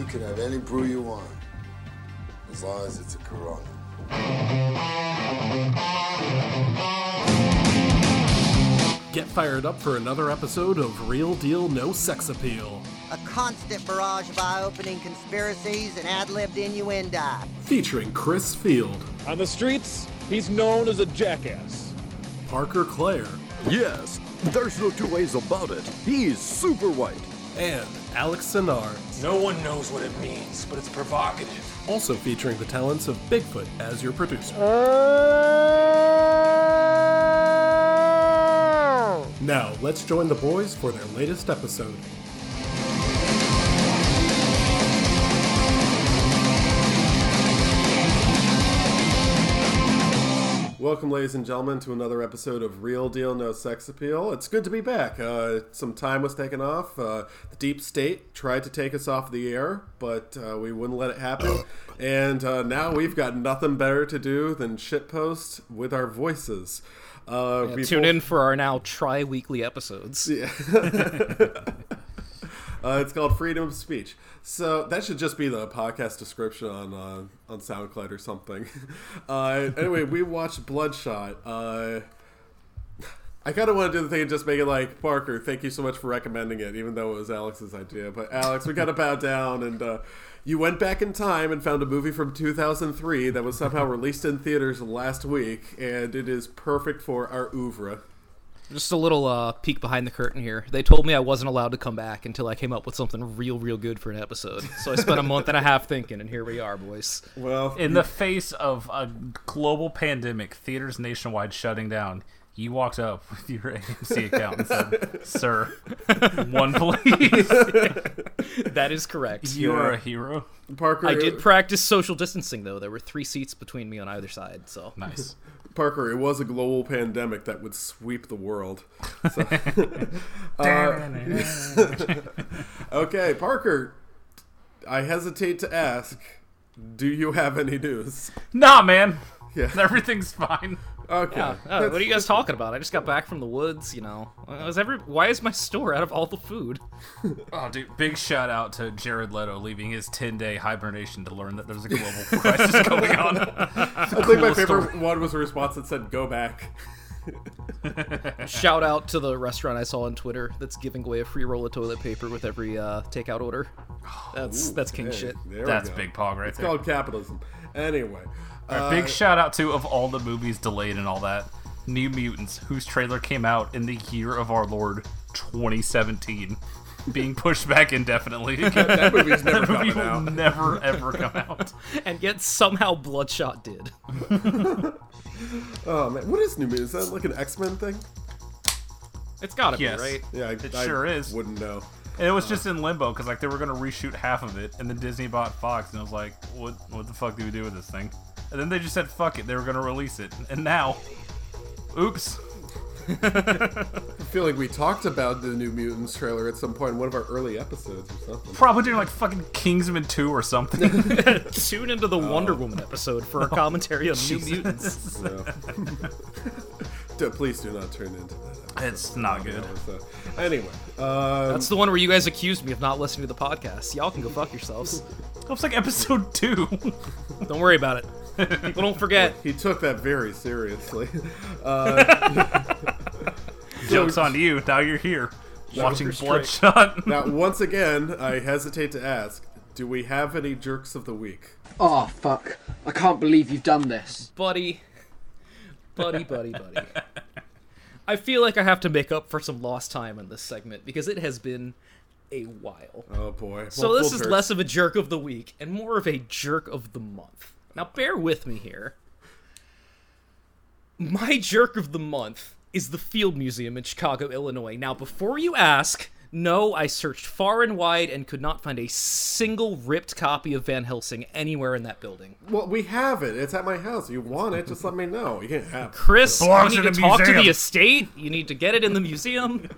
You can have any brew you want, as long as it's a Corona. Get fired up for another episode of Real Deal No Sex Appeal, A constant barrage of eye-opening conspiracies and ad-libbed innuendo. featuring Chris Field, On the streets, he's known as a jackass. Parker Clare, Yes, there's no two ways about it. He's super white. And Alex Sinar. No one knows what it means, but it's provocative. Also featuring the talents of Bigfoot as your producer. Uh. Now, let's join the boys for their latest episode. Welcome, ladies and gentlemen, to another episode of Real Deal No Sex Appeal. It's good to be back. Uh, some time was taken off. Uh, the deep state tried to take us off the air, but uh, we wouldn't let it happen. And uh, now we've got nothing better to do than shitpost with our voices. Uh, Yeah, tune both- in for our now tri-weekly episodes. Uh, it's called Freedom of Speech. So that should just be the podcast description on uh, on SoundCloud or something. Uh, anyway, we watched Bloodshot. Uh, I kind of want to do the thing and just make it like Parker. Thank you so much for recommending it, even though it was Alex's idea. But Alex, we got to bow down, and uh, you went back in time and found a movie from 2003 that was somehow released in theaters last week, and it is perfect for our oeuvre. Just a little uh, peek behind the curtain here. They told me I wasn't allowed to come back until I came up with something real, real good for an episode. So I spent a month and a half thinking, and here we are, boys. Well, In the face of a global pandemic, theaters nationwide shutting down, you walked up with your AMC account and said, "Sir, one please." That is correct. You are a hero. Parker, I did practice social distancing though. There were three seats between me on either side, so Nice. Parker, it was a global pandemic that would sweep the world. So- Uh, okay, Parker, I hesitate to ask, do you have any news? Nah, man. Yeah. Everything's fine. Okay. Yeah. Oh, what are you guys talking about? I just got back from the woods. You know, was every why is my store out of all the food? Oh, dude, big shout out to Jared Leto leaving his 10 day hibernation to learn that there's a global crisis going on. I think my favorite one was a response that said, go back. Shout out to the restaurant I saw on Twitter that's giving away a free roll of toilet paper with every uh, takeout order. That's that's king Hey, shit. there That's go. big pog right It's there. called capitalism. Anyway. A uh, big shout out to of all the movies delayed and all that, New Mutants, whose trailer came out in the year of our Lord 2017, being pushed back indefinitely. that movie's never that movie coming will out. never ever come out. And yet somehow Bloodshot did. Oh, man. What is New Mutants? Is that like an X-Men thing? It's gotta Yes. be right. Yeah, I, It I sure is. wouldn't know. And it was just in limbo because like they were gonna reshoot half of it, and then Disney bought Fox, and I was like, what What the fuck do we do with this thing? And then they just said fuck it, they were gonna release it, and now, oops. I feel like we talked about the New Mutants trailer at some point in one of our early episodes or something. Probably doing like fucking Kingsman 2 or something. Tune into the Wonder Woman episode for a commentary on New Mutants. Yeah. Do- Please do not turn into that. it's not good. So, anyway, um, That's the one where you guys accused me of not listening to the podcast. Y'all can go fuck yourselves. That was like episode 2. Don't worry about it. People don't forget. he took that very seriously. Uh, Joke's on you, now you're here. Watching restraint. Bloodshot. now, once again, I hesitate to ask: Do we have any jerks of the week? Oh fuck! I can't believe you've done this. buddy, buddy, buddy, buddy. I feel like I have to make up for some lost time in this segment because it has been a while. Oh boy! So Multiple this is jerks. less of a jerk of the week and more of a jerk of the month. Now bear with me here. My jerk of the month is the Field Museum in Chicago, Illinois. Now before you ask, no, I searched far and wide and could not find a single ripped copy of Van Helsing anywhere in that building. Well, we have it. It's at my house. You want it? Just let me know. You can't have it. Chris, Belongs you need to the talk to the estate. You need to get it in the museum.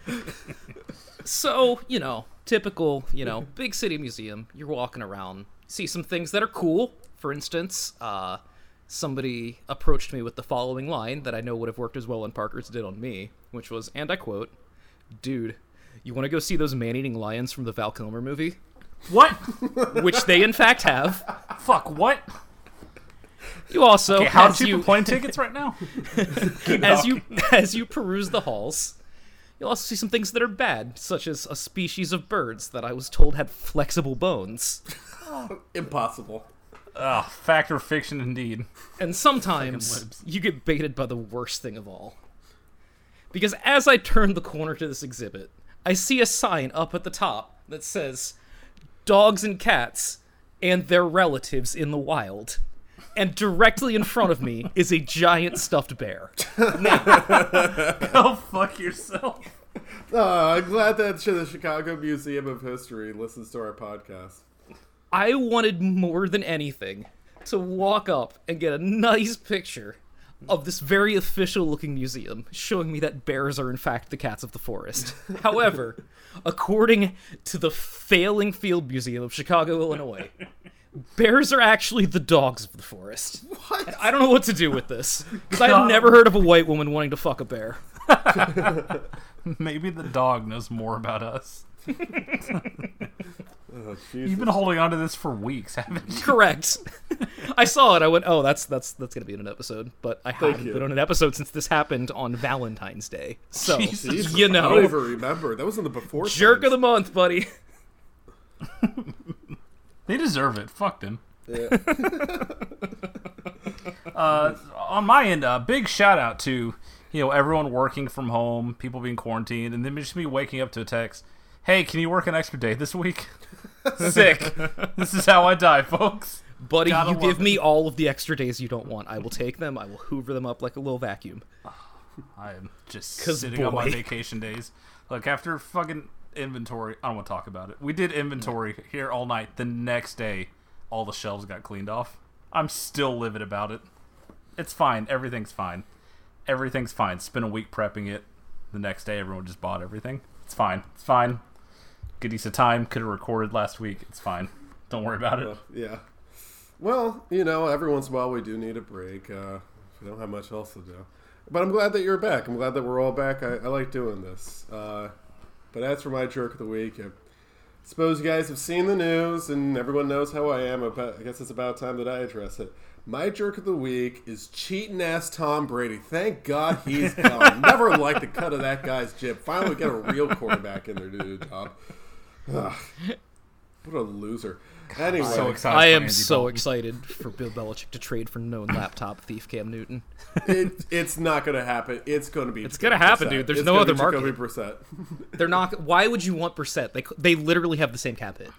so, you know, typical, you know, big city museum. You're walking around, see some things that are cool. For instance, uh, somebody approached me with the following line that I know would have worked as well on Parker's did on me, which was, and I quote, "Dude, you want to go see those man-eating lions from the Val Kilmer movie?" What? which they in fact have. Fuck, what? You also, Okay, how as cheap you, are plane tickets right now? as you as you peruse the halls, you'll also see some things that are bad, such as a species of birds that I was told had flexible bones. Impossible. Oh, fact or fiction indeed. And sometimes you get baited by the worst thing of all. Because as I turn the corner to this exhibit, I see a sign up at the top that says dogs and cats and their relatives in the wild. And directly in front of me is a giant stuffed bear. Go fuck yourself. Uh, I'm glad that the Chicago Museum of History listens to our podcast. I wanted more than anything to walk up and get a nice picture of this very official looking museum showing me that bears are in fact the cats of the forest. However, according to the failing Field Museum of Chicago, Illinois, bears are actually the dogs of the forest. What? And I don't know what to do with this because I've never heard of a white woman wanting to fuck a bear. Maybe the dog knows more about us. Oh, You've been holding on to this for weeks, haven't you? Correct. I saw it. I went, "Oh, that's that's that's gonna be in an episode." But I haven't you. been on an episode since this happened on Valentine's Day. So Jesus, you I don't know, even remember. That was in the before. jerk times. of the month, buddy. They deserve it. Fuck them. Yeah. Uh, on my end, uh, big shout out to you know everyone working from home, people being quarantined, and then just me waking up to a text. Hey, can you work an extra day this week? Sick. this is how I die, folks. Buddy, Gotta you give it. me all of the extra days you don't want. I will take them. I will hoover them up like a little vacuum. I am just sitting on my vacation days. Look, after fucking inventory, I don't want to talk about it. We did inventory here all night. The next day, all the shelves got cleaned off. I'm still livid about it. It's fine. Everything's fine. Everything's fine. Spent a week prepping it. The next day, everyone just bought everything. It's fine. It's fine. Good use of time. Could have recorded last week. It's fine. Don't worry about it. Uh, yeah. Well, you know, every once in a while we do need a break. Uh, we don't have much else to do. But I'm glad that you're back. I'm glad that we're all back. I, I like doing this. Uh, but as for my jerk of the week, I suppose you guys have seen the news and everyone knows how I am. About, I guess it's about time that I address it. My jerk of the week is cheating ass Tom Brady. Thank God he's gone. Never liked the cut of that guy's jib. Finally, get a real quarterback in there to do the job. Ugh. What a loser. Anyway, So excited. I am so Dalton. excited for Bill Belichick to trade for known laptop thief Cam Newton. it, it's not going to happen. It's going to be. It's gonna happen, dude. There's no other market. Jacoby Brissett. They're not. Why would you want Brissett? They they literally have the same cap hit.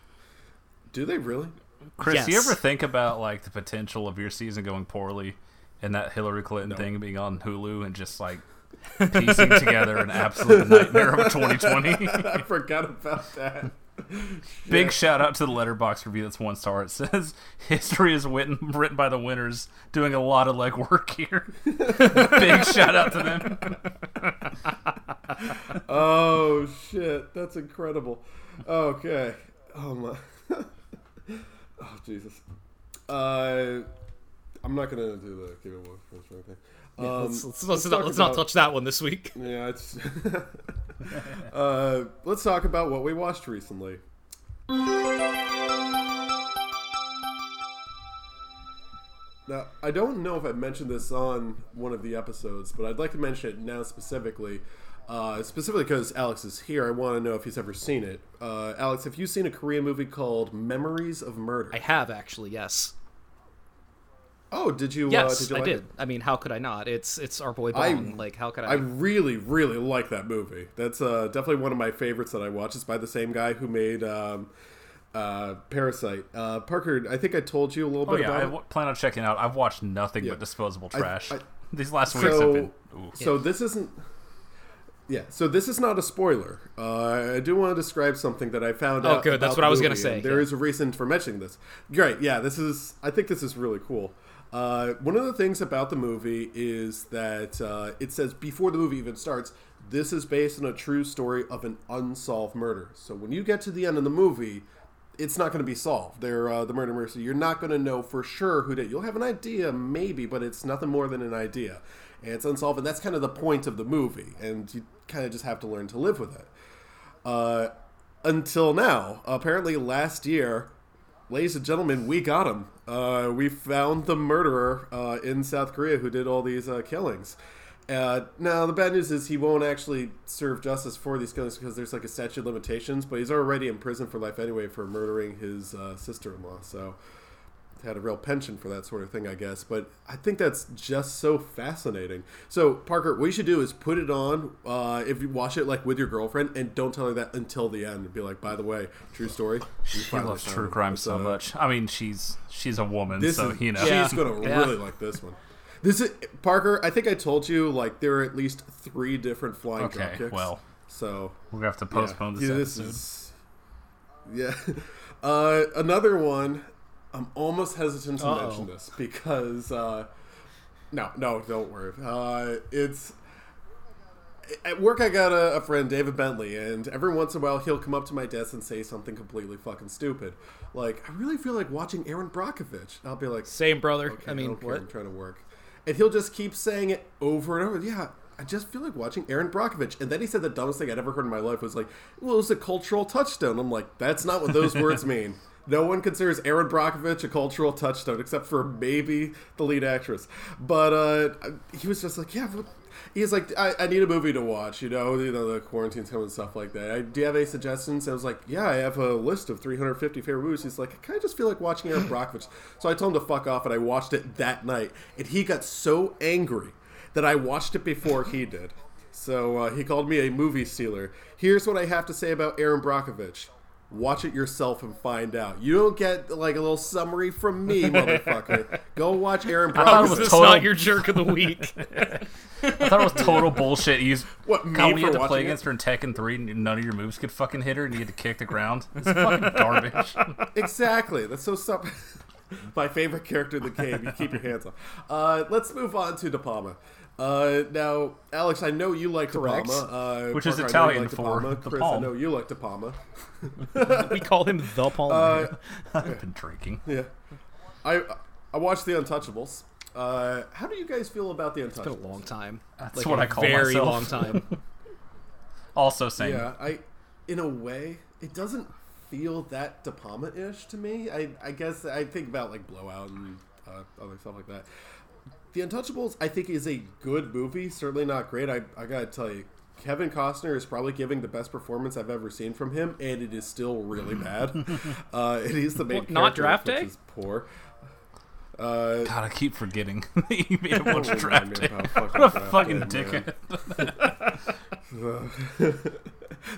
Do they really? Chris, do you ever think about like the potential of your season going poorly and that Hillary Clinton thing being on Hulu and just like piecing together an absolute nightmare of a 2020? I forgot about that. Big shout out to the Letterboxd review that's one star. It says history is written written by the winners, doing a lot of legwork here. Big shout out to them. Oh shit, that's incredible. Okay. Oh my. oh Jesus. Uh, I'm not gonna do the give it one first or anything. Um, let's let's, let's, not, let's not about- touch that one this week. Yeah, it's. uh, let's talk about what we watched recently. Now, I don't know if I mentioned this on one of the episodes, but I'd like to mention it now specifically. Uh, specifically because Alex is here, I want to know if he's ever seen it. Uh, Alex, have you seen a Korean movie called Memories of Murder? I have actually, yes, oh, did you? uh, yes, did you I like did. It? I mean, how could I not? It's it's our boy I- like, how could I? I really, really like that movie. That's uh, definitely one of my favorites that I watch. It's by the same guy who made um, uh, Parasite. Uh, Parker, I think I told you a little Oh bit yeah, I about w- plan on checking it out. I've watched nothing Yeah. but disposable trash. I- These last it. weeks have So, been. Ooh. so this isn't. Yeah, so this is not a spoiler. Uh, I do want to describe something that I found Oh, out. Oh, good, that's about what I was gonna say, and There yeah. is a reason for mentioning this. Great, yeah, this is. I think this is really cool. Uh, one of the things about the movie is that uh, it says before the movie even starts, this is based on a true story of an unsolved murder. So when you get to the end of the movie, it's not going to be solved. They're uh, the murder mercy. You're not going to know for sure who did. it. You'll have an idea, maybe, but it's nothing more than an idea, and it's unsolved. And that's kind of the point of the movie. And you kind of just have to learn to live with it. Uh, until now. Apparently, last year, ladies and gentlemen, we got him. Uh, we found the murderer uh, in South Korea who did all these uh, killings. Uh, now, the bad news is he won't actually serve justice for these killings because there's like a statute of limitations, but he's already in prison for life anyway for murdering his uh, sister in law. So, had a real penchant for that sort of thing, I guess. But I think that's just so fascinating. So, Parker, what you should do is put it on uh, if you watch it like with your girlfriend, and don't tell her that until the end. And be like, by the way, true story. She loves true crime so much. I mean, she's she's a woman, This so is, you know. she's gonna Yeah. really like this one. This is Parker. I think I told you like there are at least three different flying Okay, drop kicks. well, so We're gonna have to yeah. postpone this Yeah, episode. is yeah. Uh, another one. I'm almost hesitant to Uh-oh. mention this because uh, no, no, don't worry. Uh, it's at work. I got a, a friend, David Bentley, and every once in a while he'll come up to my desk and say something completely fucking stupid. Like, I really feel like watching Erin Brockovich. I'll be like, Same brother. Okay, I mean, care, what? I'm trying to work. And he'll just keep saying it over and over. Yeah, I just feel like watching Erin Brockovich. And then he said the dumbest thing I'd ever heard in my life was like, well, it was a cultural touchstone. I'm like, that's not what those words mean. No one considers Erin Brockovich a cultural touchstone except for maybe the lead actress. But uh, he was just like, yeah, he's like, I, I need a movie to watch. You know, you know the quarantine's coming and stuff like that. I, do you have any suggestions? I was like, yeah, I have a list of 350 favorite movies. He's like, I kind of just feel like watching Erin Brockovich. So I told him to fuck off, and I watched it that night. And he got so angry that I watched it before he did. So uh, he called me a movie stealer. Here's what I have to say about Erin Brockovich. Watch it yourself and find out. You don't get like a little summary from me, motherfucker. Go watch Erin I thought it was This is total- not your jerk of the week. I thought it was total bullshit. You used What, me how we for had to play it? against her in Tekken 3 and none of your moves could fucking hit her and you had to kick the ground. It's fucking garbage. exactly. That's so stuff. My favorite character in the game. You keep your hands off. Uh, let's move on to De Palma. Uh, now, Alex, I know you like De Correct. Palma. Uh, Which is Parker, I know you Italian like De for Palma. the Chris, palm. I know you like De Palma. we call him the Palmer. I've been drinking. Yeah. I I watched The Untouchables. Uh, how do you guys feel about The Untouchables? it's been a long time. That's like what a I call it. very myself. long time. Also same. Yeah, I, in a way, it doesn't feel that De Palma-ish to me. I, I guess I think about like Blowout and uh, other stuff like that. The Untouchables, I think, is a good movie. Certainly not great. I, I gotta tell you, Kevin Costner is probably giving the best performance I've ever seen from him, and it is still really bad. uh, and he's the main What, not Draft which Day? is poor. Uh, God, I keep forgetting that you made a bunch of draft day. about fucking What a Draft fucking Day, dickhead.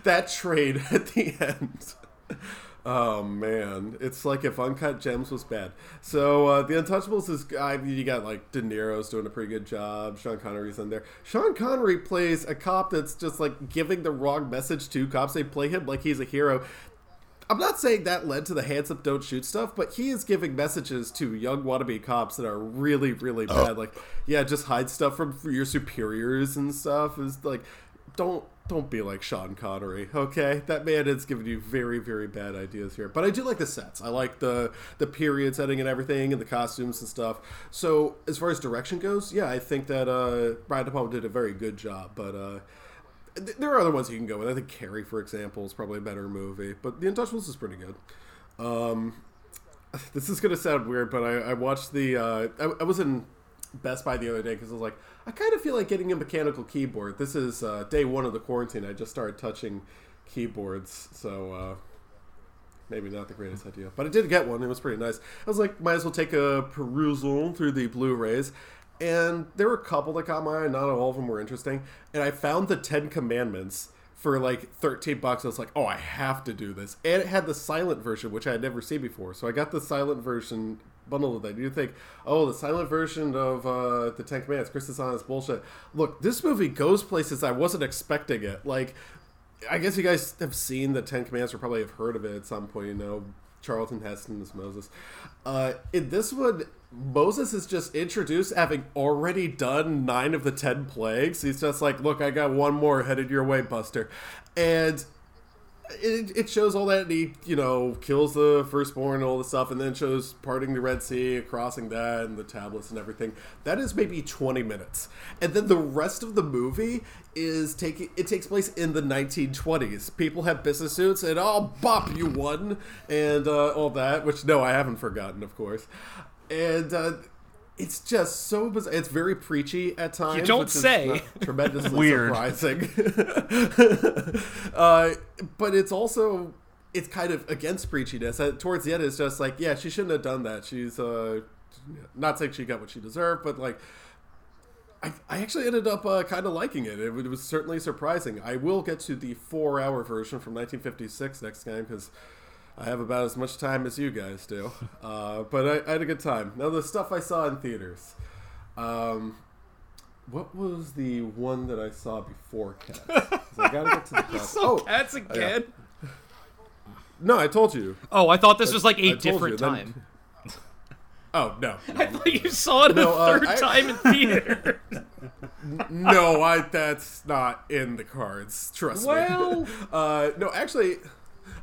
that trade at the end. Oh man, it's like if Uncut Gems was bad. So uh, the Untouchables is I mean, you got like De Niro's doing a pretty good job. Sean Connery's in there. Sean Connery plays a cop that's just like giving the wrong message to cops. They play him like he's a hero. I'm not saying that led to the hands up, don't shoot stuff, but he is giving messages to young wannabe cops that are really, really bad. Like, yeah, just hide stuff from your superiors and stuff. Is like, don't don't be like Sean Connery, okay? That man is giving you very, very bad ideas here. But I do like the sets. I like the the period setting and everything, and the costumes and stuff. So as far as direction goes, yeah, I think that uh, Brian De Palma did a very good job. But uh, th- there are other ones you can go with. I think Carrie, for example, is probably a better movie. But The Untouchables is pretty good. Um, this is gonna sound weird, but I, I watched the. Uh, I, I was in Best Buy the other day because I was like, I kind of feel like getting a mechanical keyboard. This is uh, day one of the quarantine. I just started touching keyboards, so uh, maybe not the greatest idea. But I did get one. It was pretty nice. I was like, might as well take a perusal through the Blu-rays. And there were a couple that caught my eye. Not all of them were interesting. And I found the Ten Commandments for like 13 bucks. I was like, oh, I have to do this. And it had the silent version, which I had never seen before. So I got the silent version bundled with that. You think, oh, the silent version of uh, the Ten Commandments, Chris is on his bullshit. Look, this movie goes places I wasn't expecting it. Like, I guess you guys have seen the Ten Commandments or probably have heard of it at some point, you know. Charlton Heston as Moses. Uh, in this one, Moses is just introduced having already done nine of the ten plagues. He's just like, look, I got one more headed your way, Buster. And it, it shows all that and he you know kills the firstborn and all the stuff and then shows parting the red sea crossing that and the tablets and everything. That is maybe 20 minutes. And then the rest of the movie is taking it takes place in the 1920s people have business suits and i'll bop you one and uh, all that which no i haven't forgotten of course. And uh, it's just so bizarre. It's very preachy at times. You don't which say. tremendously Weird. surprising. uh, but it's also it's kind of against preachiness. Uh, towards the end, it's just like, yeah, she shouldn't have done that. She's uh, not saying she got what she deserved, but like. I, I actually ended up uh, kind of liking it. it. It was certainly surprising. I will get to the four-hour version from 1956 next time because I have about as much time as you guys do. Uh, but I, I had a good time. Now the stuff I saw in theaters. Um, what was the one that I saw before Cats? I gotta get to the Cats. Oh, cats again. no, I told you. Oh, I thought this was like a different then- time. Oh no, I thought you saw it a No, uh, third I- time in theater. no, I that's not in the cards. Trust Well- me. uh, no, actually,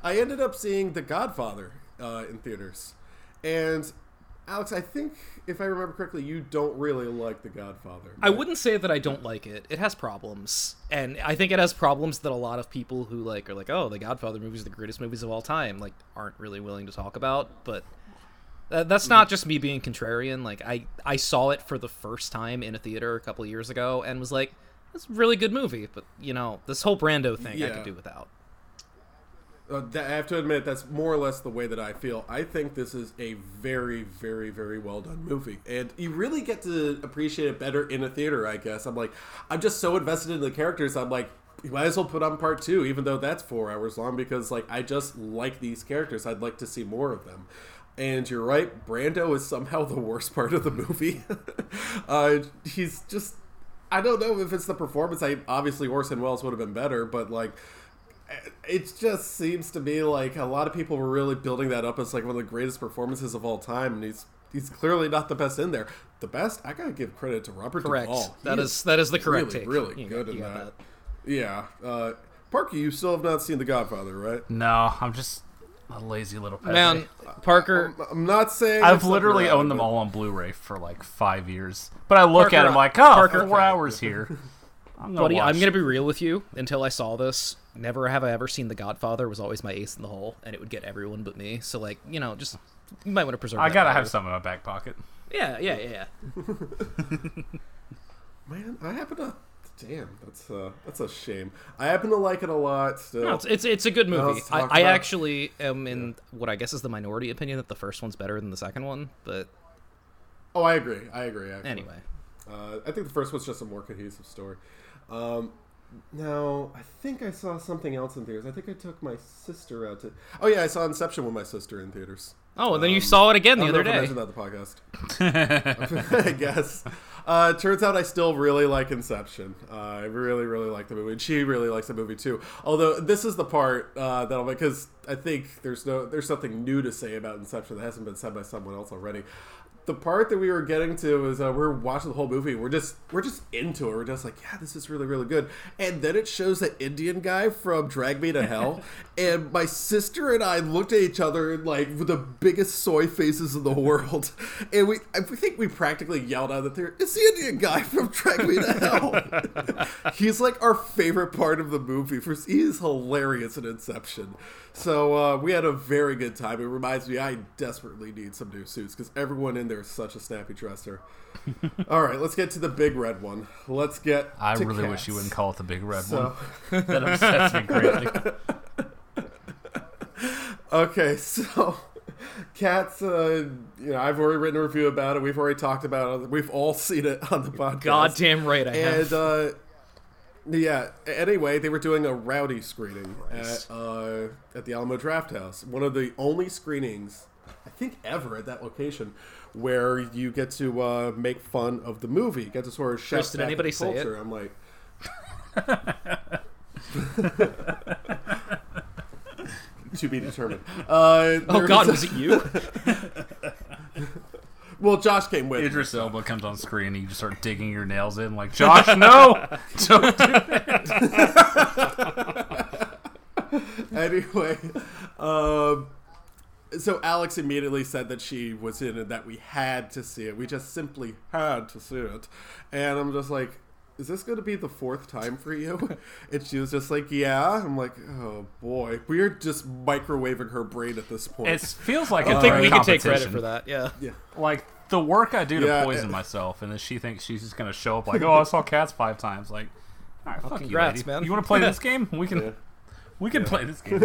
I ended up seeing The Godfather uh, in theaters, and Alex, I think if I remember correctly, you don't really like The Godfather. I wouldn't say that I don't like it. It has problems, and I think it has problems that a lot of people who like are like, "Oh, the Godfather movies are the greatest movies of all time," like aren't really willing to talk about. But that's not just me being contrarian. Like I I saw it for the first time in a theater a couple of years ago and was like, "It's a really good movie." But you know, this whole Brando thing I could do without. Uh, I have to admit, that's more or less the way that I feel. I think this is a very, very, very well done movie, and you really get to appreciate it better in a theater. I guess I'm like, I'm just so invested in the characters. I'm like, you might as well put on part two, even though that's four hours long, because like I just like these characters. I'd like to see more of them. And you're right, Brando is somehow the worst part of the movie. uh, he's just I don't know if it's the performance. I obviously Orson Welles would have been better, but like it just seems to me like a lot of people were really building that up as like one of the greatest performances of all time, and he's he's clearly not the best in there. The best, I gotta give credit to Robert Correct. Duvall. He That is that is the correct really, take. really You good got- in you got that. Yeah, uh, Parker, you still have not seen The Godfather, right? No, I'm just a lazy little peasant. Man, Parker, I'm not saying I've literally owned them all on Blu-ray for like five years, but I look Parker, at them like, oh, Parker- four hours here. I'm gonna buddy, I'm gonna be real with you. Until I saw this, never have I ever seen The Godfather. Was always my ace in the hole, and it would get everyone but me. So like, you know, just you might want to preserve. I that gotta memory. have some in my back pocket. Yeah, yeah, yeah. yeah. Man, I happen to. Damn, that's uh, that's a shame. I happen to like it a lot. Still, No, it's, it's it's a good movie. let's I, I actually am in what I guess is the minority opinion that the first one's better than the second one. But oh, I agree. I agree. Actually. anyway, Uh, I think the first one's just a more cohesive story. Um, now, I think I saw something else in theaters. I think I took my sister out to. Oh yeah, I saw Inception with my sister in theaters. oh, and then you saw it again I the other if I day. mentioned that the podcast. I guess. Uh, turns out I still really like Inception. Uh, I really, really like the movie, and she really likes the movie too. Although this is the part uh, that I'm because I think there's no there's something new to say about Inception that hasn't been said by someone else already. The part that we were getting to is uh, we're watching the whole movie. We're just we're just into it. We're just like, yeah, this is really really good. And then it shows that Indian guy from Drag Me to Hell, and my sister and I looked at each other like with the biggest soy faces in the world, and we I think we practically yelled out that there it's the Indian guy from Drag Me to Hell. He's like our favorite part of the movie. For he is hilarious in Inception. So uh, we had a very good time. It reminds me I desperately need some new suits because everyone in there is such a snappy dresser. All right, let's get to the big red one. Let's get. I to really wish you wouldn't call it the big red So, one. That upsets me greatly. okay, so Cats. Uh, you know, I've already written a review about it. We've already talked about it. We've all seen it on the podcast. Goddamn right, I have. And uh, yeah. Anyway, they were doing a rowdy screening at uh, at the Alamo Drafthouse. One of the only screenings I think ever at that location where you get to uh, make fun of the movie. You get to sort of shout Chris, did back anybody the say it? culture. I'm like. to be determined. Uh, oh God, was was it you? well, Josh came with. me, Idris Elba comes on screen and you just start digging your nails in like, Josh, no! Don't do that. anyway, um, so Alex immediately said that she was in it, that we had to see it. We just simply had to see it. And I'm just like, is this going to be the fourth time for you? and she was just like, yeah. I'm like, oh boy. We're just microwaving her brain at this point. It feels like I a think great we can take credit for that. Yeah. Yeah. Like the work I do to Yeah, poison uh, myself, and then she thinks she's just gonna show up like, "Oh, I saw cats five times." Like, all right, fuck congrats, you, lady. man. You want to play this game? We can. Yeah. We can play this game.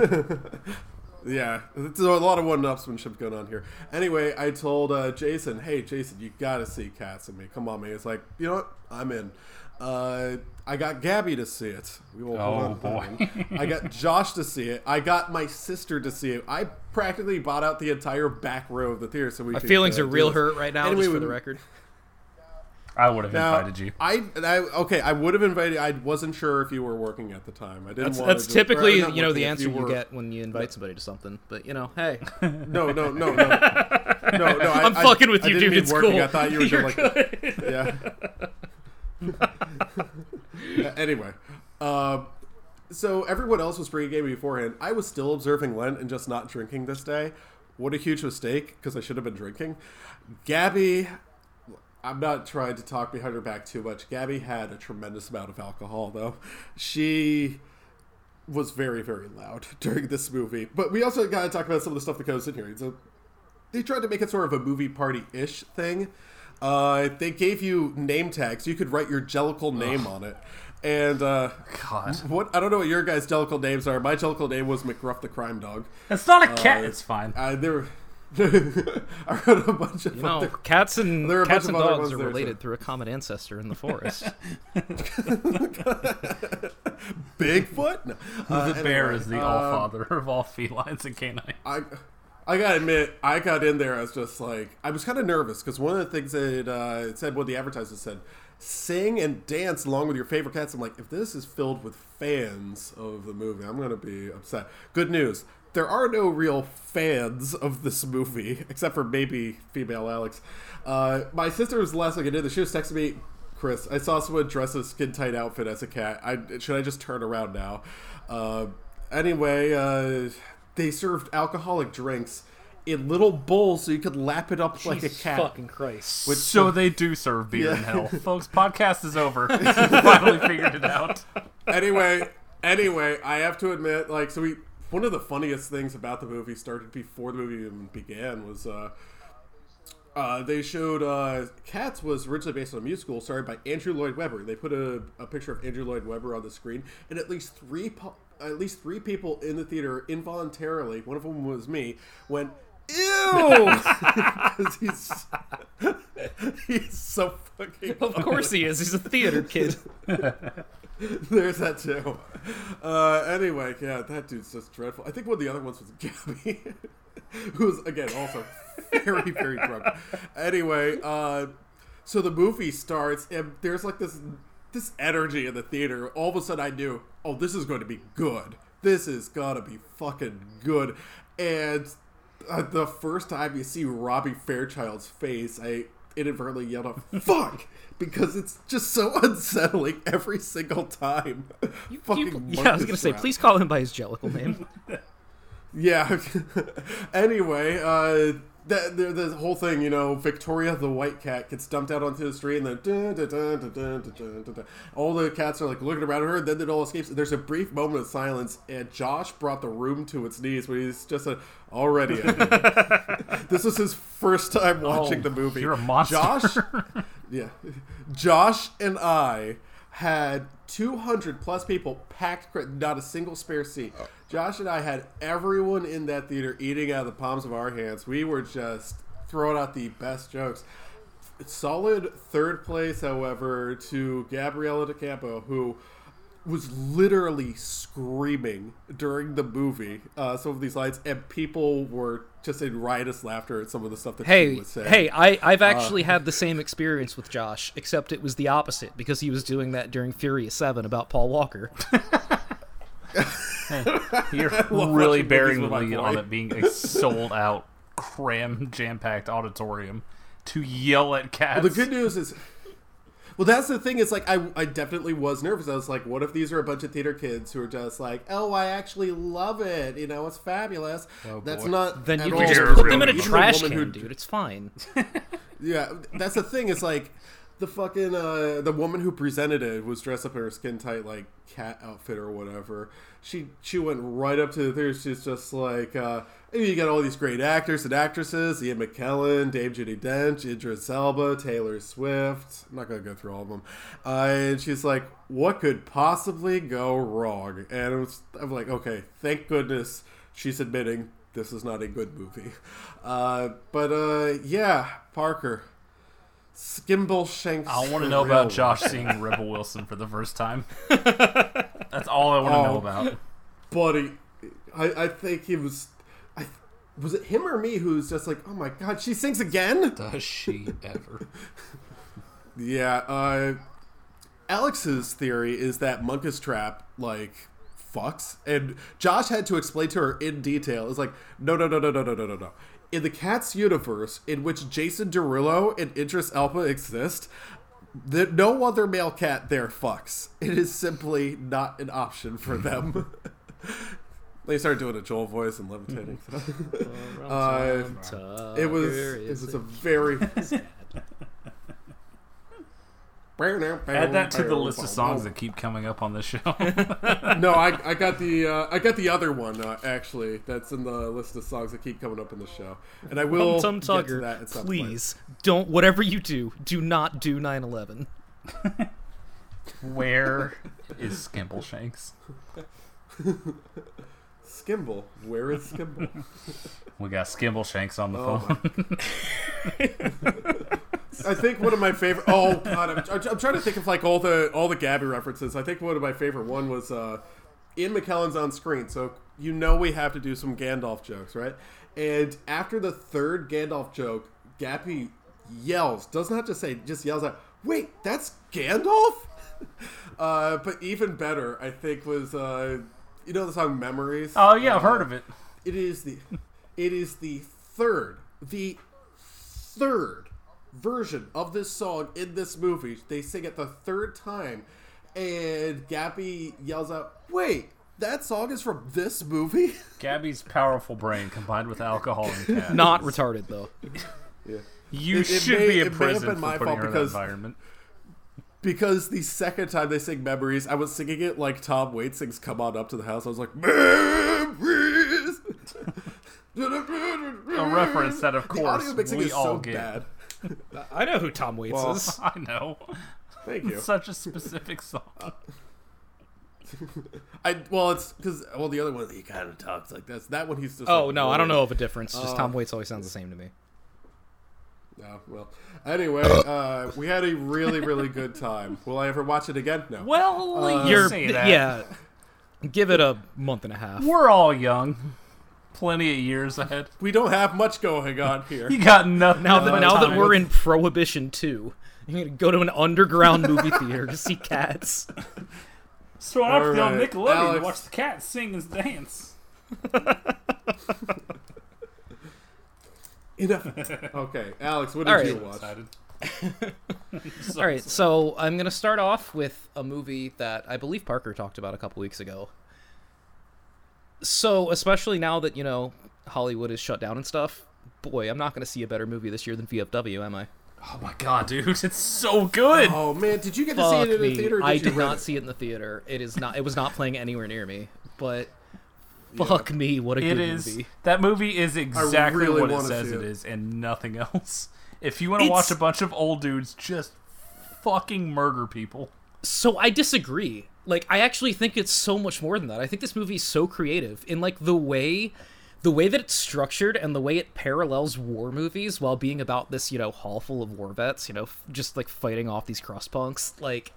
Yeah, there's a lot of one-upsmanship going on here. Anyway, I told uh, Jason, "Hey, Jason, you gotta see Cats and Me. Come on, man." It's like, you know what? I'm in. Uh, I got Gabby to see it. We will Oh, boy. I got Josh to see it. I got my sister to see it. I practically bought out the entire back row of the theater so we. My feelings uh, are real hurt right now, Anyway, just for we- the record. I would have Now, invited you. I, I okay. I would have invited. I wasn't sure if you were working at the time. I didn't. That's, want that's to typically, not you know, the answer you, were- get when you invite somebody to something. But you know, hey, No, no, no, no, no, no. I, I'm I- fucking with I you, didn't dude. It's working. cool. I thought you were You're doing like, yeah. Yeah, anyway, um, so everyone else was pre-gaming beforehand. I was still observing Lent and just not drinking this day. What a huge mistake because I should have been drinking. Gabby, I'm not trying to talk behind her back too much. Gabby had a tremendous amount of alcohol though. She was very very loud during this movie. But we also got to talk about some of the stuff that goes in here. So they tried to make it sort of a movie party ish thing. Uh, they gave you name tags. You could write your Jellicle name on it. And uh, God. what I don't know what your guys' Jellicle names are. My Jellicle name was McGruff the Crime Dog. It's not a cat. Uh, it's fine. Uh, there, I wrote a bunch of you know, other- cats and there are a cats bunch and of other dogs ones are related too. through a common ancestor in the forest. Bigfoot. No. Uh, the bear anyway, is the uh, all father of all felines and canines. I I gotta admit, I got in there. I was just like, I was kind of nervous because one of the things that uh, it said, what the advertisement said, sing and dance along with your favorite cats. I'm like, if this is filled with fans of the movie, I'm gonna be upset. Good news. There are no real fans of this movie, except for maybe female Alex. Uh, my sister was the last one to get in there. She was texting me, Chris, I saw someone dress a skin tight outfit as a cat. I should I just turn around now? Uh, anyway, uh, they served alcoholic drinks in little bowls so you could lap it up like a cat. fucking Christ. Which So they do serve beer in hell, folks. Podcast is over. Finally figured it out. anyway, anyway, I have to admit, like, so we one of the funniest things about the movie started before the movie even began was uh, uh, they showed uh, Cats was originally based on a musical started by Andrew Lloyd Webber. They put a, a picture of Andrew Lloyd Webber on the screen, and at least three po- at least three people in the theater involuntarily, one of them was me, went. Ew! Because he's he's so fucking. Of course he is. He's a theater kid. There's that too. Uh, anyway, yeah, that dude's just dreadful. I think one of the other ones was Gabby, who's again also very, very drunk. Anyway, uh, so the movie starts, and there's like this this energy in the theater. All of a sudden, I knew, oh, this is going to be good. This is gonna be fucking good. And uh, the first time you see Robbie Fairchild's face, I inadvertently yelled out "fuck" because it's just so unsettling every single time. You, Fucking You- yeah, I was gonna say, please call him by his Jellicle name. yeah. anyway, uh, the, the, the, whole thing, you know, Victoria the white cat gets dumped out onto the street, and then all the cats are like looking around her, and then it all escapes. There's a brief moment of silence, and Josh brought the room to its knees when he's just a, already. this was his first time watching oh, the movie. You're a monster. Josh, yeah, Josh and I had 200 plus people packed, not a single spare seat. Oh. Josh and I had everyone in that theater eating out of the palms of our hands. We were just throwing out the best jokes. Solid third place, however, to Gabriella DeCampo, who was literally screaming during the movie uh, some of these lines, and people were just in riotous laughter at some of the stuff that she Hey, was saying. hey, I, I've actually had the same experience with Josh, except it was the opposite because he was doing that during Furious 7 about Paul Walker. You're really watching bearing the with my lead on it being a sold out, cram jam packed auditorium to yell at cats. Well, the good news is, Well, that's the thing. Is like I, I definitely was nervous. I was like, what if these are a bunch of theater kids who are just like, oh, I actually love it. You know, it's fabulous. Oh, that's boy. not. Then you can just put them in a trash can, who- dude. It's fine. Yeah, that's the thing. Is like the fucking uh, the woman who presented it was dressed up in her skin tight like cat outfit or whatever. She she went right up to the theater. She's just like, uh, you got all these great actors and actresses: Ian McKellen, Dave Judy Dench, Idris Elba, Taylor Swift. I'm not gonna go through all of them. Uh, and she's like, "What could possibly go wrong?" And it was, I'm like, okay, thank goodness she's admitting this is not a good movie. Uh, but uh, yeah, Parker. Skimbleshanks. I want to know about Josh seeing Rebel Wilson for the first time. That's all I want to know Oh. about. buddy. I, I think he was. I, was it him or me who's just like, oh my god, she sings again? Does she ever? Yeah. Uh, Alex's theory is that Munkustrap like fucks, and Josh had to explain to her in detail. It's like, no, no, no, no, no, no, no, no, no. In the Cats universe, in which Jason Derulo and Idris Elba exist, the, no other male cat there fucks. It is simply not an option for them. they started doing a Joel voice and levitating. So. uh, it was it was a very Add that to the list of songs that keep coming up on this show. no, I, I got the uh, I got the other one uh, actually. That's in the list of songs that keep coming up in the show, and I will Tum Tum get to that Tugger, at some please don't. Whatever you do, do not do 9/11. Where is Skimbleshanks? Skimble, where is Skimble? We got Skimbleshanks on the Oh phone. I think one of my favorite. Oh god, I'm, I'm, trying to think of like all the all the Gabby references. I think one of my favorite one was uh, Ian McKellen's on screen, so you know we have to do some Gandalf jokes, right? And after the third Gandalf joke, Gabby yells, does not just say, just yells out, "Wait, that's Gandalf!" uh, but even better, I think was uh, you know the song "Memories." oh yeah, I've Uh, heard of it. It is the it is the third the third version of this song in this movie. They sing it the third time, and Gabby yells out, "Wait, that song is from this movie?" Gabby's powerful brain combined with alcohol and cat. Not retarded though. yeah. You It- it should may- be it in prison been for my putting fault her in that environment. Because the second time they sing "Memories," I was singing it like Tom Waits sings "Come On Up to the House." I was like, "Memories." A reference that, of The course, audio mixing we is all so get. bad. I know who Tom Waits Well, is. I know. Thank you. It's such a specific song. I well, it's because well, the other one he kind of talks like this. That one he's just. Oh like, no, I don't know of a difference. Just Uh, Tom Waits always sounds the same to me. Oh, well, anyway, uh, we had a really, really good time. Will I ever watch it again? No. Well, Uh, you You're say that. yeah. Give it a month and a half. We're all young. Plenty of years ahead. We don't have much going on here. You got nothing. Now that but now that we're in Prohibition two, you're gonna go to an underground movie theater to see cats. So I All put on right, Nickelodeon Alex. to watch the cats sing and dance. Enough. Okay, Alex, what did All you right. watch? Excited. All right, so I'm gonna start off with a movie that I believe Parker talked about a couple weeks ago. So, especially now that you know Hollywood is shut down and stuff, boy, I'm not gonna see a better movie this year than VFW, am I? Oh my god, dude, it's so good. Oh man, did you get to see it in the me. theater? Or did I did not it? see it in the theater. It is not. It was not playing anywhere near me. But fuck me, what a It good is movie. that movie is exactly really what it says it it. is and nothing else. If you want to watch a bunch of old dudes just fucking murder people, So I disagree. Like I actually think it's so much more than that. I think this movie is so creative in like the way the way that it's structured and the way it parallels war movies while being about this, you know, hall full of war vets, you know, f- just like fighting off these crust punks. Like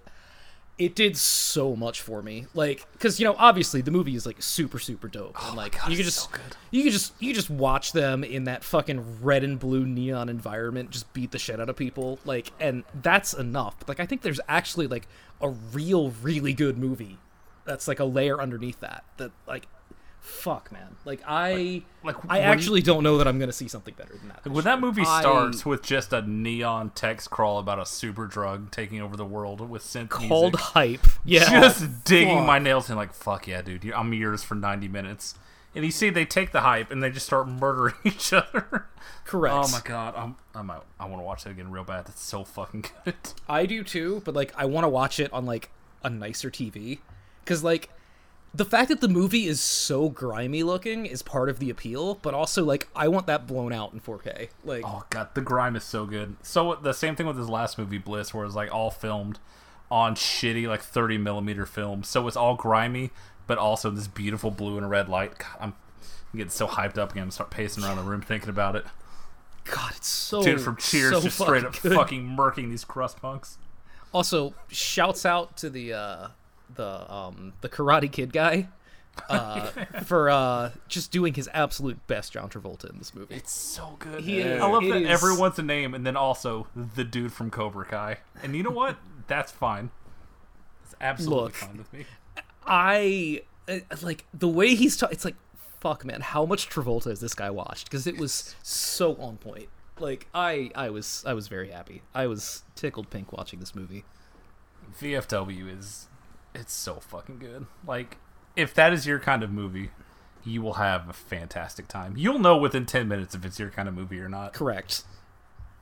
it did so much for me. Like cuz you know, obviously the movie is like super super dope and like you could just you could just you could just watch them in that fucking red and blue neon environment just beat the shit out of people like and that's enough. But, like I think there's actually like a real really good movie that's like a layer underneath that that like fuck, man. Like I, Like, I when- actually don't know that I'm gonna see something better than that. this When that year. movie I- starts with just a neon text crawl about a super drug taking over the world with synth cold music, hype, yeah, just digging fuck. my nails in like fuck yeah, dude, I'm yours for 90 minutes. And you see they take the hype and they just start murdering each other. correct. Oh my god, I'm I'm out. I want to watch that again real bad. That's so fucking good. I do too, but like I want to watch it on like a nicer TV cuz like the fact that the movie is so grimy looking is part of the appeal, but also like I want that blown out in 4K. Like Oh god, the grime is so good. So the same thing with his last movie, Bliss, where it's like all filmed on shitty like 30 millimeter film. So it's all grimy, but also this beautiful blue and red light. God, I'm getting so hyped up again. Start pacing around the room thinking about it. god, it's so Dude from Cheers so just straight up fucking good. fucking murking these crust punks. Also, shouts out to the uh the um the Karate Kid guy uh for uh just doing his absolute best John Travolta in this movie. It's so good. He I love it that is- everyone's a name, and then also the dude from Cobra Kai. And you know what? That's fine. It's absolutely Look. fine with me. I uh, like the way he's talking. it's like fuck man, how much Travolta has this guy watched because it was so on point. Like I I was I was very happy. I was tickled pink watching this movie. VFW is it's so fucking good. Like if that is your kind of movie, you will have a fantastic time. You'll know within 10 minutes if it's your kind of movie or not. Correct.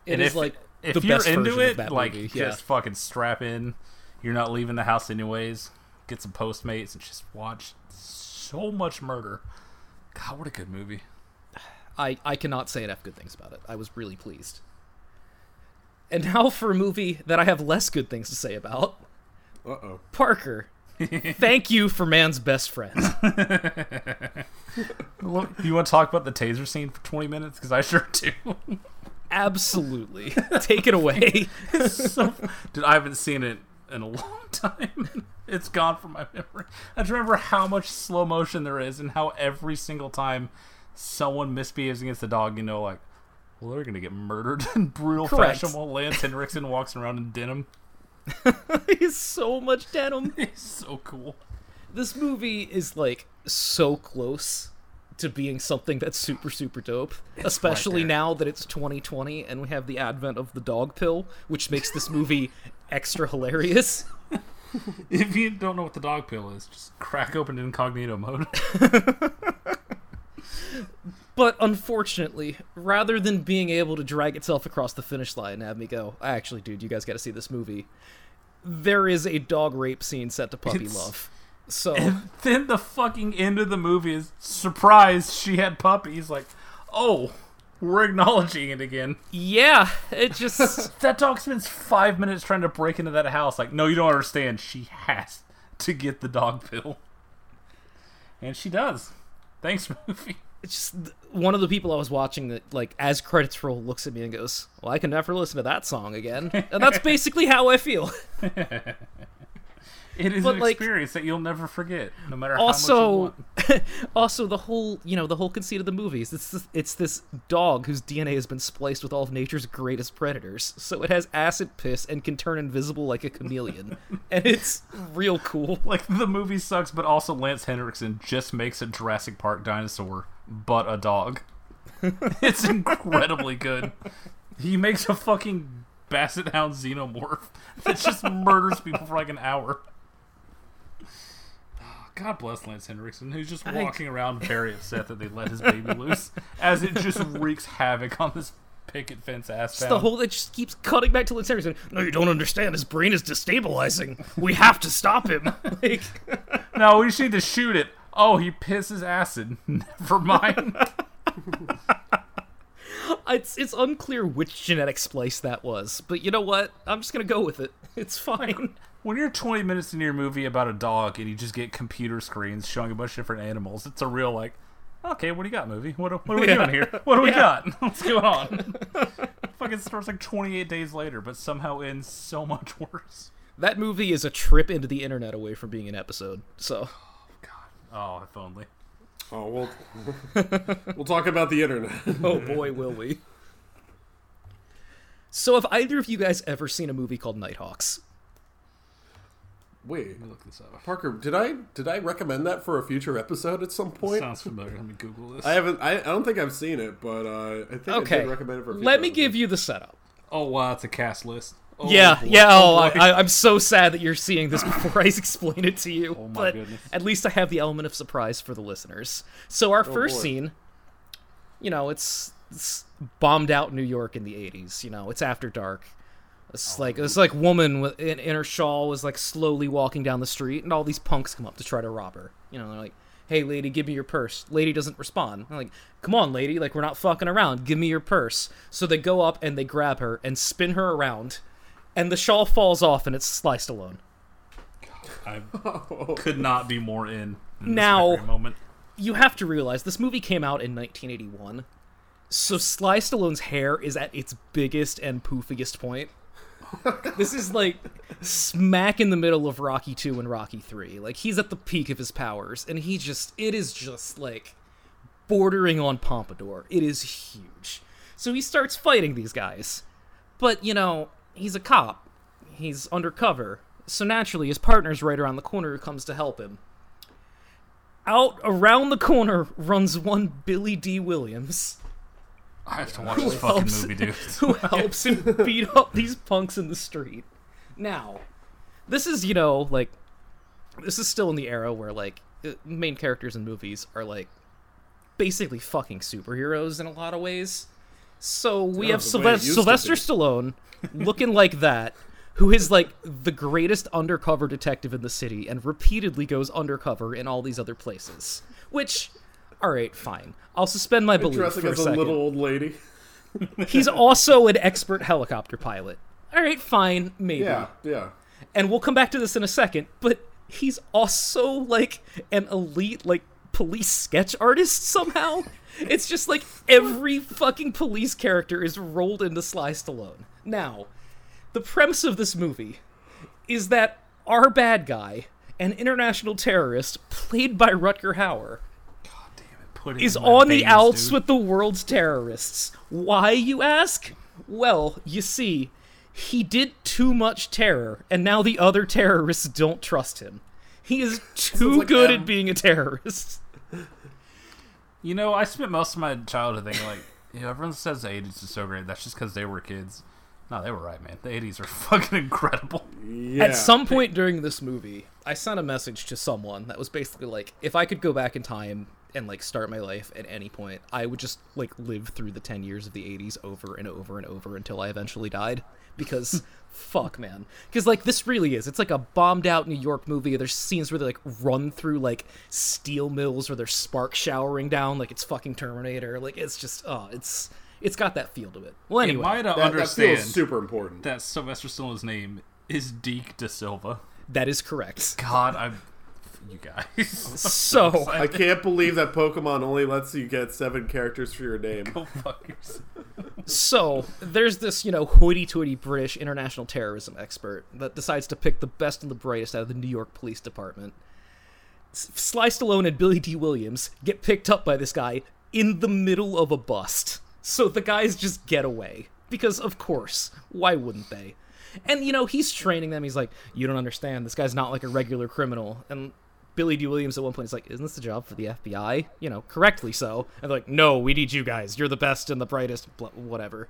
It and is if, like if the you're into it, like movie. just fucking strap in. You're not leaving the house anyways. Get some Postmates and just watch so much murder. God, what a good movie. I, I cannot say enough good things about it. I was really pleased. And now for a movie that I have less good things to say about. Uh oh. Parker, thank you for man's best friend. Look, you want to talk about the taser scene for 20 minutes? Because I sure do. Absolutely. Take it away. so, dude, I haven't seen it in a long time. it's gone from my memory. I just remember how much slow motion there is, and how every single time someone misbehaves against the dog, you know, like, well, they're gonna get murdered in brutal Correct. fashion while Lance Henriksen walks around in denim. He's so much denim. It's so cool. This movie is like so close to being something that's super super dope, especially there. now that it's 2020 and we have the advent of the dog pill, which makes this movie extra hilarious. If you don't know what the dog pill is, just crack open incognito mode. But unfortunately, rather than being able to drag itself across the finish line and have me go, actually, dude, you guys got to see this movie. There is a dog rape scene set to puppy It's- love. So then the fucking end of the movie is surprise she had puppies. Like, oh, we're acknowledging it again. yeah, it just That dog spends five minutes trying to break into that house. Like, no, you don't understand. She has to get the dog pill, and she does. Thanks, movie. it's just one of the people I was watching that like as credits roll looks at me and goes, "Well, I can never listen to that song again." And that's basically how I feel. It is But, an like, experience that you'll never forget, no matter how much also also the whole you know the whole conceit of the movie is it's this, it's this dog whose dna has been spliced with all of nature's greatest predators so it has acid piss and can turn invisible like a chameleon and it's real cool Like the movie sucks, but also Lance Henriksen just makes a Jurassic Park dinosaur, but a dog. it's incredibly good. He makes a fucking basset hound xenomorph that just murders people for like an hour. God bless Lance Henriksen, who's just I- walking around very upset that they let his baby loose, as it just wreaks havoc on this picket fence ass it's the whole that just keeps cutting back to Lance Henriksen. No, you don't understand. His brain is destabilizing. We have to stop him. like, No, we just need to shoot it. Oh, he pisses acid. Never mind. it's it's unclear which genetic splice that was, but you know what? I'm just gonna go with it. It's fine. When you're 20 minutes into your movie about a dog and you just get computer screens showing a bunch of different animals, it's a real like, okay, what do you got, movie? What, what are we Yeah. doing here? What do we Yeah. got? What's going on? Fucking starts like 28 days later, but somehow ends so much worse. That movie is a trip into the internet away from being an episode. So Oh, oh if only. Oh, we'll we'll talk about the internet. oh boy, will we. So have either of you guys ever seen a movie called Nighthawks? Wait, Let me look this up. Parker, did I did I recommend that for a future episode at some point? Sounds familiar. Let me Google this. I haven't. I, I don't think I've seen it, but uh, I think I did recommend it for. A future Let me episode. give you the setup. oh wow, it's a cast list. Oh, yeah, boy. yeah. Oh, boy. I, I'm so sad that you're seeing this before I explain it to you. Oh my but goodness. at least I have the element of surprise for the listeners. So our first boy. scene, you know, it's, it's bombed out New York in the '80s. You know, it's after dark. It's oh, like this like woman with, in, in her shawl was like slowly walking down the street, and all these punks come up to try to rob her. You know, they're like, "Hey, lady, give me your purse." Lady doesn't respond. I'm like, "Come on, lady, like we're not fucking around. Give me your purse." So they go up and they grab her and spin her around, and the shawl falls off and it's Sly Stallone. I could not be more in. in this Now- very moment. You have to realize this movie came out in 1981, so Sly Stallone's hair is at its biggest and poofiest point. this is like smack in the middle of Rocky 2 and Rocky 3. Like he's at the peak of his powers and he just it is just like bordering on pompadour. It is huge. So he starts fighting these guys. But, you know, he's a cop. He's undercover. So naturally his partner's right around the corner who comes to help him. Out around the corner runs one Billy Dee Williams I have to watch this fucking helps- movie, dude. who helps him beat up these punks in the street. Now, this is, you know, like, this is still in the era where, like, uh, main characters in movies are, like, basically fucking superheroes in a lot of ways. So we Yeah, have the Sylvester, used to Sylvester be. Stallone looking like that, who is, like, the greatest undercover detective in the city and repeatedly goes undercover in all these other places. Which, alright, fine. I'll suspend my belief dressing for a as a second. little old lady. He's also an expert helicopter pilot. All right, fine, maybe. Yeah, yeah. And we'll come back to this in a second, but he's also like an elite like police sketch artist somehow. It's just like every fucking police character is rolled into Sly Stallone. Now, the premise of this movie is that our bad guy, an international terrorist played by Rutger Hauer, Put it is in my on the outs dude. with the world's terrorists. Why, you ask? Well, you see, he did too much terror, and now the other terrorists don't trust him. He is too like good them. at being a terrorist. You know, I spent most of my childhood thinking like, you know, everyone says the '80s is so great. That's just because they were kids. No, they were right, man. The '80s are fucking incredible. Yeah. At some point during this movie, I sent a message to someone that was basically like, if I could go back in time and like start my life at any point, I would just like live through the 10 years of the 80s over and over and over until I eventually died because fuck man. Cuz like this really is. It's like a bombed out New York movie. There's scenes where they like run through like steel mills or there's spark showering down like it's fucking Terminator. Like it's just oh, it's it's got that feel to it. Well anyway, might not that, that understand feels super important. that Sylvester Stallone's name is Deke Da Silva. that is correct. God, I'm. You guys. So, I can't believe that Pokemon only lets you get seven characters for your name. Go fuck yourself. So there's this, you know, hoity-toity British international terrorism expert that decides to pick the best and the brightest out of the New York Police Department. S- Sly Stallone and Billy Dee Williams get picked up by this guy in the middle of a bust. So the guys just get away because, of course, why wouldn't they? And you know, he's training them. He's like, "You don't understand. This guy's not like a regular criminal." And Billy Dee Williams at one point is like, "Isn't this a job for the FBI?" You know, correctly so. And they're like, "No, we need you guys. You're the best and the brightest." Whatever.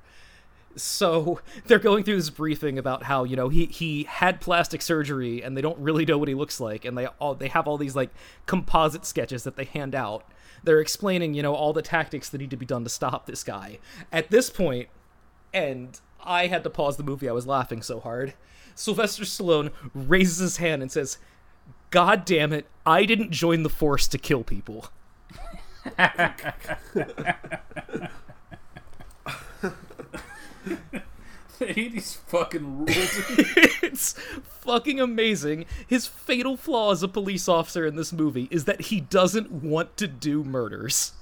So they're going through this briefing about how you know he he had plastic surgery and they don't really know what he looks like, and they all they have all these like composite sketches that they hand out. They're explaining you know all the tactics that need to be done to stop this guy. At this point, and I had to pause the movie. I was laughing so hard. Sylvester Stallone raises his hand and says, "God damn it! I didn't join the force to kill people." The 80s fucking rules. it's fucking amazing. His fatal flaw as a police officer in this movie is that he doesn't want to do murders.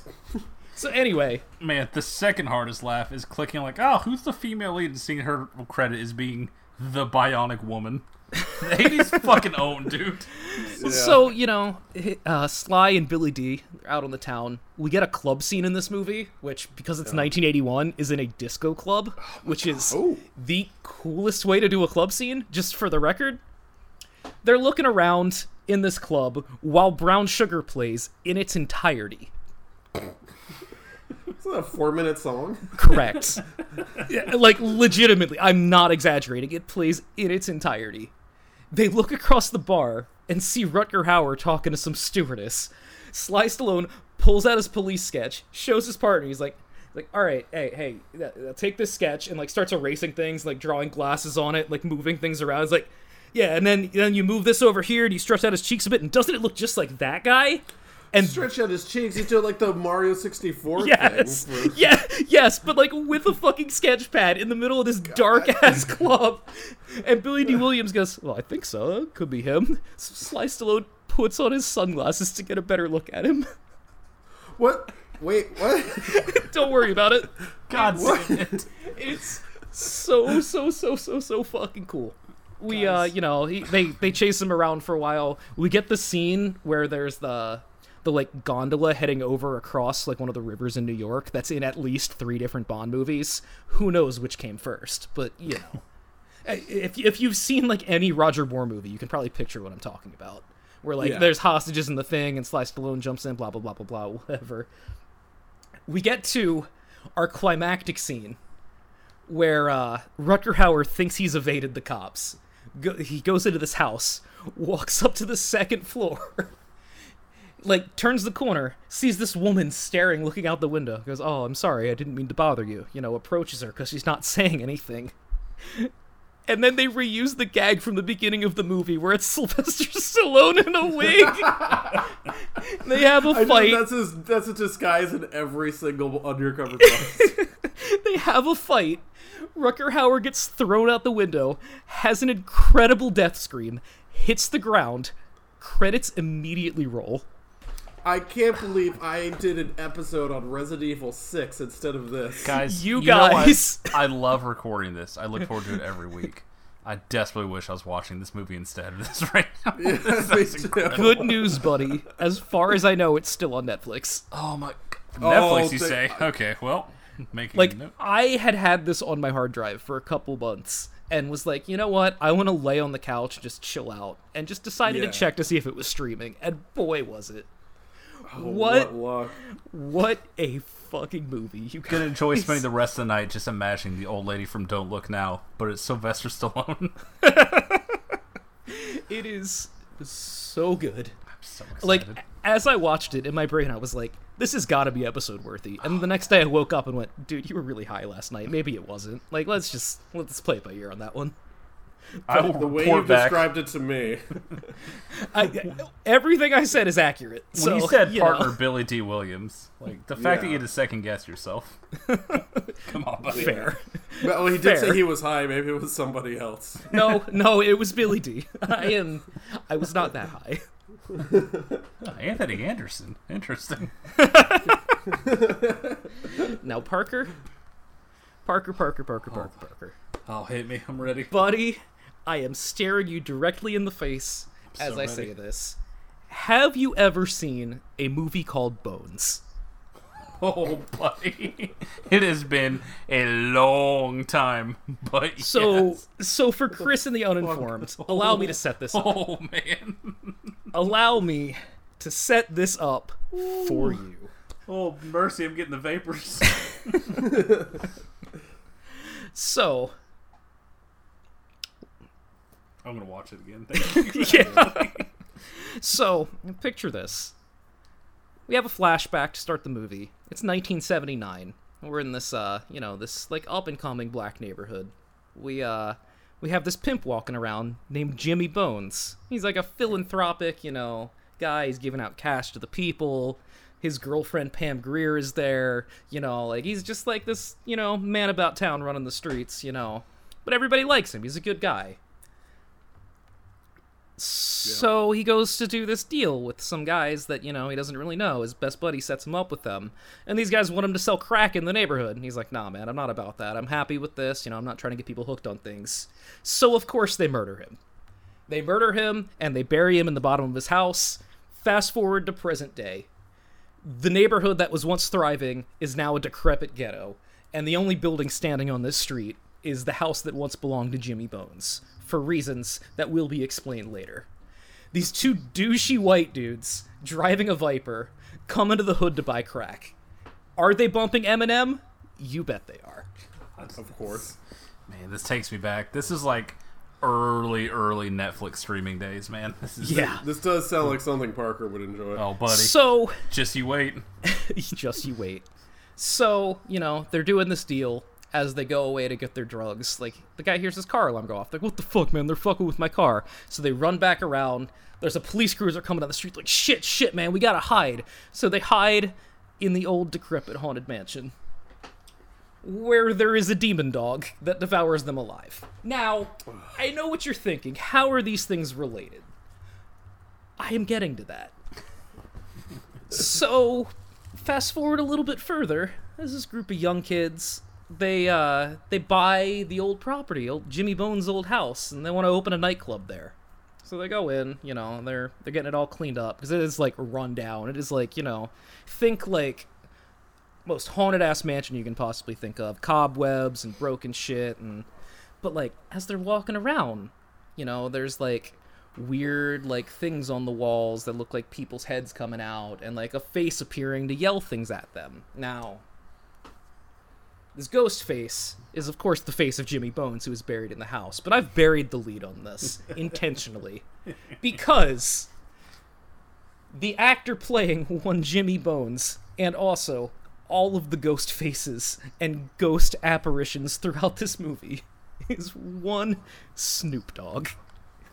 so anyway, Man, the second hardest laugh is clicking like, oh, who's the female lead and seeing her credit as being the bionic woman. The 80s fucking own, dude. so you know, uh, Sly and Billy Dee are out on the town. We get a club scene in this movie, which because it's 1981 is in a disco club, which is Oh. the coolest way to do a club scene. Just for the record, they're looking around in this club while Brown Sugar plays in its entirety. Isn't a four minute song? Correct. Yeah, like legitimately, I'm not exaggerating. It plays in its entirety. They look across the bar and see Rutger Hauer talking to some stewardess. Sly Stallone pulls out his police sketch, shows his partner. He's like, like, all right, hey, hey, take this sketch and like starts erasing things, like drawing glasses on it, like moving things around. It's like, yeah, and then then you move this over here and you stretch out his cheeks a bit, and doesn't it look just like that guy? And Stretch out his cheeks. He's doing like the Mario 64 Yes, thing. for- yeah, yes, but like with a fucking sketch pad in the middle of this dark ass club, and Billy Dee Williams goes, "Well, I think so. Could be him." Sly Stallone puts on his sunglasses to get a better look at him. What? Wait, what? Don't worry about it. God damn it. It's so so so so so fucking cool. We uh, you know, he, they they chase him around for a while. We get the scene where there's the the like gondola heading over across like one of the rivers in New York. That's in at least three different Bond movies. Who knows which came first? But you know, if if you've seen like any Roger Moore movie, you can probably picture what I'm talking about. Where like Yeah. there's hostages in the thing, and Sly Stallone jumps in, blah blah blah blah blah, whatever. We get to our climactic scene where uh, Rutger Hauer thinks he's evaded the cops. Go- he goes into this house, walks up to the second floor, like turns the corner, sees this woman staring, looking out the window. Goes, "Oh, I'm sorry, I didn't mean to bother you." You know, approaches her because she's not saying anything. And then they reuse the gag from the beginning of the movie where it's Sylvester Stallone in a wig. they have a I know fight. that's his. That's a disguise in every single undercover they have a fight. Rutger Hauer gets thrown out the window, has an incredible death scream, hits the ground, credits immediately roll. I can't believe I did an episode on Resident Evil 6 instead of this. Guys, You know what? guys. I love recording this. I look forward to it every week. I desperately wish I was watching this movie instead of this right now. Yeah, This me is too. incredible. Good news, buddy. As far as I know, it's still on Netflix. Oh my oh, Netflix, you they- say? Okay, well, making Like, a note. I had had this on my hard drive for a couple months and was like, you know what? I want to lay on the couch and just chill out. And just decided Yeah. to check to see if it was streaming. And boy, was it. Oh, what? What. What a fucking movie. You gonna enjoy spending the rest of the night just imagining the old lady from Don't Look Now, but it's Sylvester Stallone. It is so good. so Like as I watched it in my brain, I was like, "This has got to be episode worthy." And the next day, I woke up and went, "Dude, you were really high last night. Maybe it wasn't. Like, let's just let's play it by ear on that one." I will The way you back. described it to me. I, everything I said is accurate. When so, you said you partner know. Billy Dee Williams, like the fact that you had to second guess yourself. Come on, buddy. fair. Well, he did Fair. say he was high. Maybe it was somebody else. No, no, it was Billy Dee. I am. I was not that high. Ah, Anthony Anderson. Interesting. Now Parker, Parker, Parker, Parker, Parker, oh. Parker. Oh, hit me. I'm ready. buddy, I am staring you directly in the face as so I say this. Have you ever seen a movie called Bones? Oh, buddy. It has been a long time, but So, yes. so for Chris and the uninformed, allow me to set this up. Oh man. Allow me to set this up for you. Oh mercy! I'm getting the vapors. So, I'm gonna watch it again. Thank you. yeah. so, picture this. We have a flashback to start the movie. It's 1979. We're in this, uh, you know, this like up and coming black neighborhood. We, uh, we have this pimp walking around named Jimmy Bones. He's like a philanthropic, you know, guy. He's giving out cash to the people. His girlfriend Pam Grier is there. You know, like he's just like this, you know, man about town running the streets. You know, but everybody likes him. He's a good guy. So he goes to do this deal with some guys that, you know, he doesn't really know. His best buddy sets him up with them. And these guys want him to sell crack in the neighborhood. And he's like, nah, man, I'm not about that. I'm happy with this. You know, I'm not trying to get people hooked on things. So, of course, they murder him. They murder him and they bury him in the bottom of his house. Fast forward to present day. The neighborhood that was once thriving is now a decrepit ghetto. And the only building standing on this street is the house that once belonged to Jimmy Bones, for reasons that will be explained later. These two douchey white dudes driving a Viper come into the hood to buy crack. Are they bumping Eminem? You bet they are. Of course. Man, this takes me back. This is like early, early Netflix streaming days, man. This is Yeah. This does sound like something Parker would enjoy. Oh, buddy. So, Just you wait. just you wait. So, you know, they're doing this deal as they go away to get their drugs. Like, the guy hears his car alarm go off. Like, what the fuck, man? They're fucking with my car. So they run back around. There's a police cruiser coming down the street. Like, shit, shit, man, we gotta hide. So they hide in the old decrepit haunted mansion where there is a demon dog that devours them alive. Now, I know what you're thinking. How are these things related? I am getting to that. So, fast forward a little bit further. There's this group of young kids. They uh they buy the old property, old Jimmy Bones' old house, and they want to open a nightclub there. So they go in, you know, and they're they're getting it all cleaned up because it is like run down. It is like you know, think like most haunted ass mansion you can possibly think of, cobwebs and broken shit, and but like as they're walking around, you know, there's like weird like things on the walls that look like people's heads coming out and like a face appearing to yell things at them. Now, this ghost face is of course the face of Jimmy Bones who is buried in the house, but I've buried the lead on this intentionally because the actor playing one Jimmy Bones and also all of the ghost faces and ghost apparitions throughout this movie is one Snoop Dogg.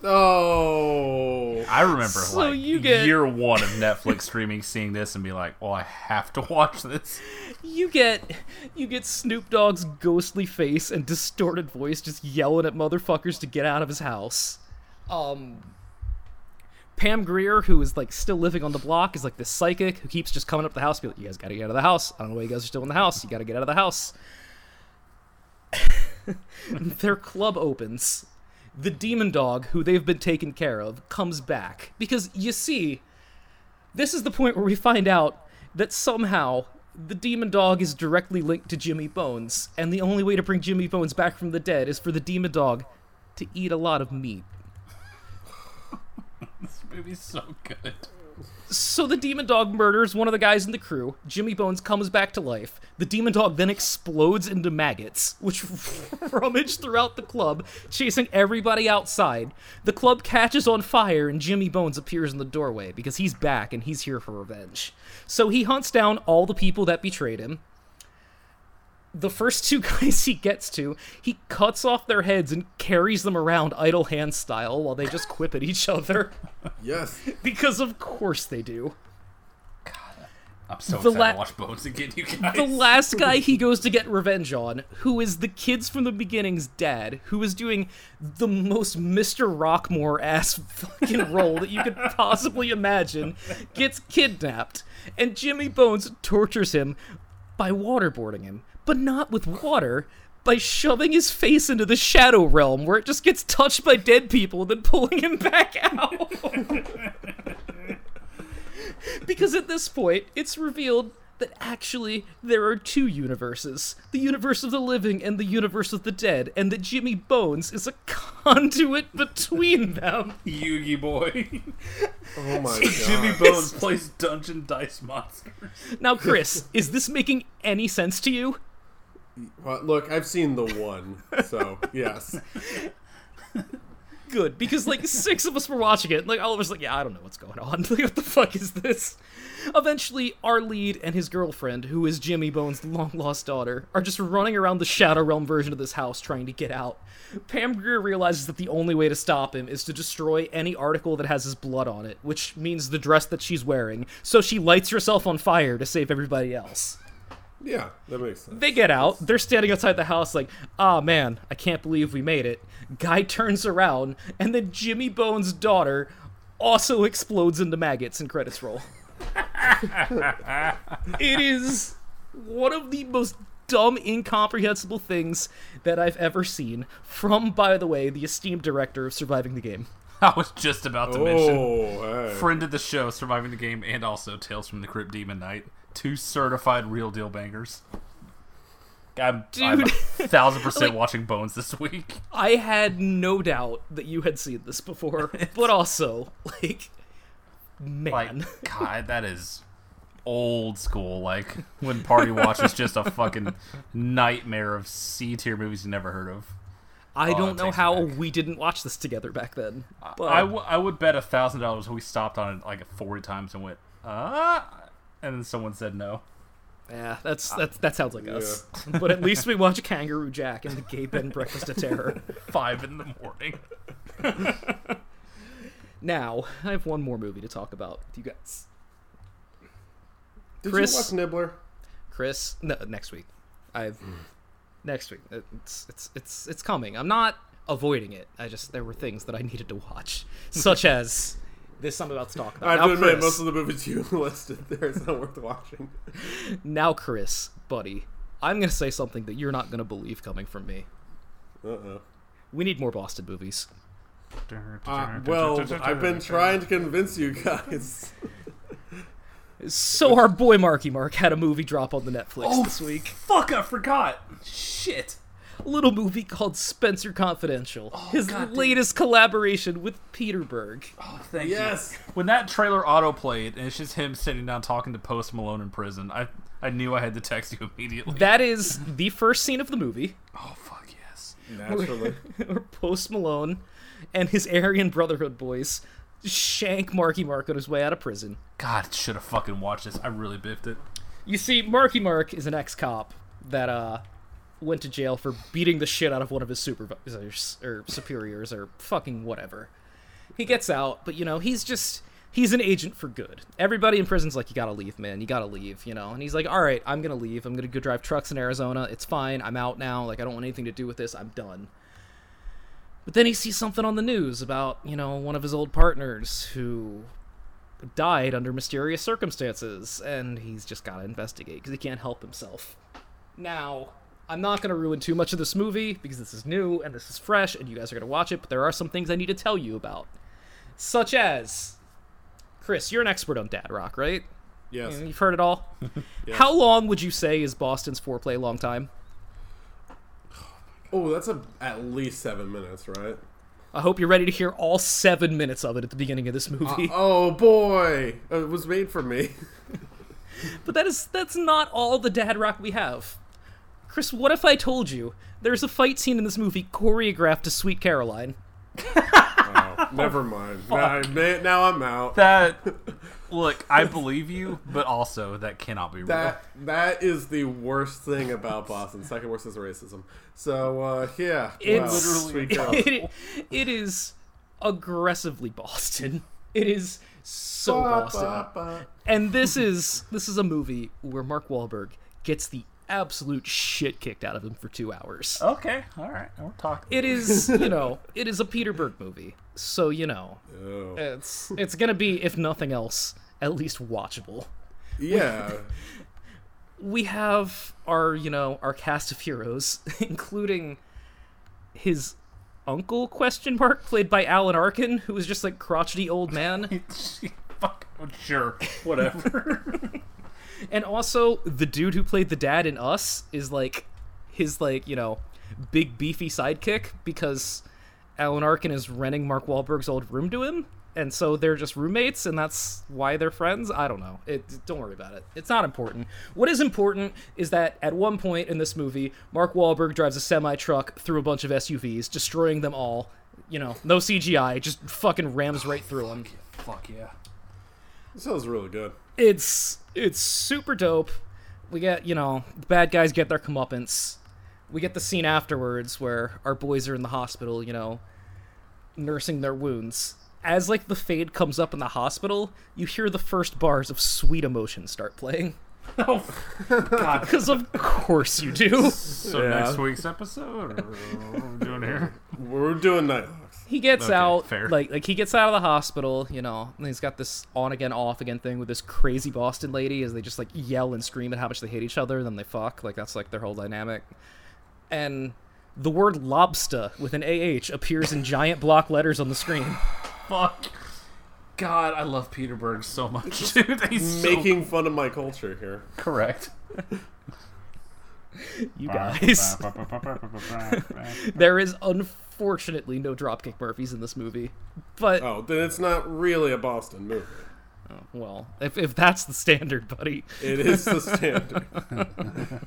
Oh. I remember So like you get- year one of Netflix streaming, seeing this and be like, "Well, I have to watch this." You get you get Snoop Dogg's ghostly face and distorted voice just yelling at motherfuckers to get out of his house. Um Pam Grier, who is like still living on the block, is like this psychic who keeps just coming up the house, be like, "You guys gotta get out of the house. I don't know why you guys are still in the house. You gotta get out of the house." Their club opens. The demon dog, who they've been taken care of, comes back because you see, this is the point where we find out that somehow the demon dog is directly linked to Jimmy Bones, and the only way to bring Jimmy Bones back from the dead is for the demon dog to eat a lot of meat. This movie's so good. So the demon dog murders one of the guys in the crew. Jimmy Bones comes back to life. The demon dog then explodes into maggots, which rummage throughout the club, chasing everybody outside. The club catches on fire, and Jimmy Bones appears in the doorway because he's back and he's here for revenge. So he hunts down all the people that betrayed him. The first two guys he gets to, he cuts off their heads and carries them around idle hand style while they just quip at each other. Yes. because of course they do. I'm so The excited la- to watch Bones again, you guys. the last guy he goes to get revenge on, who is the kids from the beginning's dad, who is doing the most Mr. Rockmore ass fucking role that you could possibly imagine, gets kidnapped, and Jimmy Bones tortures him by waterboarding him, but not with water. By shoving his face into the shadow realm, where it just gets touched by dead people, and then pulling him back out. because at this point, it's revealed that actually there are two universes the universe of the living and the universe of the dead, and that Jimmy Bones is a conduit between them. Yugi boy. Oh my god. Jimmy Bones plays Dungeon Dice Monsters. Now, Chris, is this making any sense to you? Well, look, I've seen the one, so yes. Good, because like six of us were watching it, like all of us like, yeah, I don't know what's going on. Like, what the fuck is this? Eventually, our lead and his girlfriend, who is Jimmy Bones' long lost daughter, are just running around the Shadow Realm version of this house trying to get out. Pam Grier realizes that the only way to stop him is to destroy any article that has his blood on it, which means the dress that she's wearing. So she lights herself on fire to save everybody else. Yeah, that makes sense. They get out. They're standing outside the house, like, ah, man, I can't believe we made it. Guy turns around, and then Jimmy Bones' daughter also explodes into maggots and credits roll. it is one of the most dumb, incomprehensible things that I've ever seen from, by the way, the esteemed director of Surviving the Game. I was just about to mention. Oh, hey. Friend of the show, Surviving the Game, and also Tales from the Crypt Demon Knight. Two certified real deal bangers. I'm, I'm Dude. a thousand percent Like- watching Bones this week. I had no doubt that you had seen this before, but also like, man, Like, God, that is old school. Like when Party Watch is just a fucking nightmare of C tier movies you never heard of. I Oh, don't know how we didn't watch this together back then. But I, w- I would bet a thousand dollars we stopped on it like forty times and went, ah, and then someone said no. yeah, that's ah. that's that sounds like us. but at least we watch Kangaroo Jack and the Gay Ben Breakfast of Terror. Five in the morning. Now I have one more movie to talk about with you guys. Did Chris- you watch Nibbler? Chris, no, next week. I've hmm. next week. It's it's it's it's coming. I'm not avoiding it. I just there were things that I needed to watch, such as this I'm about to talk about. I have now, to admit, Chris, most of the movies you listed there is not worth watching. now, Chris, buddy, I'm gonna say something that you're not gonna believe coming from me. Uh oh. We need more Boston movies. Uh, well, I've been trying to convince you guys. So our boy Marky Mark had a movie drop on the Netflix Oh, this week. Fuck, I forgot. Shit. A little movie called Spencer Confidential. His God damn. latest collaboration with Peter Berg. Oh, thank you. Yes. you. When that trailer auto played and it's just him sitting down talking to Post Malone in prison, I I knew I had to text you immediately. That is the first scene of the movie. oh fuck yes. Naturally. where Post Malone and his Aryan Brotherhood boys shank Marky Mark on his way out of prison. God, should have fucking watched this. I really biffed it. You see, Marky Mark is an ex-cop that uh went to jail for beating the shit out of one of his supervisors or superiors or fucking whatever. He gets out, but you know, he's just he's an agent for good. Everybody in prison's like, you gotta leave, man. You gotta leave, you know. And he's like, all right, I'm gonna leave. I'm gonna go drive trucks in Arizona. It's fine. I'm out now. Like, I don't want anything to do with this. I'm done. But then he sees something on the news about, you know, one of his old partners who died under mysterious circumstances, and he's just gotta investigate because he can't help himself. Now, I'm not gonna ruin too much of this movie because this is new and this is fresh, and you guys are gonna watch it, but there are some things I need to tell you about. Such as Chris, you're an expert on Dad Rock, right? Yes. You've heard it all. How long would you say is Boston's foreplay long time? Oh, that's a, at least seven minutes, right? I hope you're ready to hear all seven minutes of it at the beginning of this uh, movie. Oh boy, it was made for me. But that is that's not all the dad rock we have. Chris, what if I told you there's a fight scene in this movie choreographed to Sweet Caroline? Oh, never mind. Now, I- now I'm out. That look, I believe you, but also that cannot be real. That that is the worst thing about Boston. Second worst is racism. So uh, yeah, It's wow, sweet girl. it, it is aggressively Boston. It is so Boston. Ba, ba, And this is this is a movie where Mark Wahlberg gets the absolute shit kicked out of him for two hours. okay, all right, we're talking. It is, you know, it is a Peter Berg movie, so you know, ba. Oh. it's it's gonna be, if nothing else, at least watchable. Yeah, we have our you know our cast of heroes including his uncle question mark played by alan arkin who is just like crotchety old man Fuck, sure, whatever. and also the dude who played the dad in us is like his like you know big beefy sidekick because alan arkin is renting mark Wahlberg's old room to him. And so they're just roommates and that's why they're friends? I don't know. It don't worry about it. It's not important. What is important is that at one point in this movie mark Wahlberg drives a semi truck through a bunch of suvs destroying them all. You know no cgi just fucking rams right through them Fuck yeah. this sounds really good. It's it's super dope. We get you know the bad guys get their comeuppance. We get the scene afterwards where our boys are in the hospital, you know, nursing their wounds. As like the fade comes up in the hospital, you hear the first bars of "Sweet Emotion" start playing. Oh, God. Because of course you do. So Yeah. next week's episode, or what are we doing here? We're doing Nighthawks. He gets Okay, out fair. like like he gets out of the hospital, you know, and he's got this on again off again thing with this crazy Boston lady as they just like yell and scream at how much they hate each other, and then they fuck. Like that's like their whole dynamic. And the word lobster with an AH appears in giant block letters on the screen. Fuck. God, I love Peter Berg so much, dude. He's so Making fun of my culture here. correct. you guys. there is unfortunately no Dropkick Murphys in this movie, but Oh, then it's not really a Boston movie. Oh, well, if if that's the standard, buddy, It is the standard.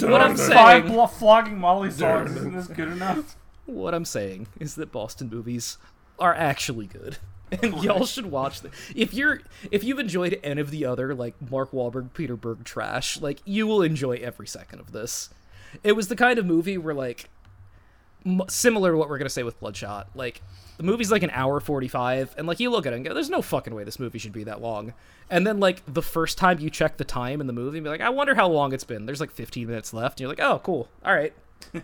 what I'm saying, blo- flogging Molly songs isn't this good enough? what I'm saying is that Boston movies are actually good. And y'all should watch them. If you're if you've enjoyed any of the other like Mark Wahlberg, Peter Berg trash, like you will enjoy every second of this. It was the kind of movie where like m- similar to what we're gonna say with Bloodshot. Like the movie's like an hour forty five, and like you look at it and go, "There's no fucking way this movie should be that long." And then like the first time you check the time in the movie, and be like, "I wonder how long it's been." There's like fifteen minutes left, and you're like, "Oh, cool, all right."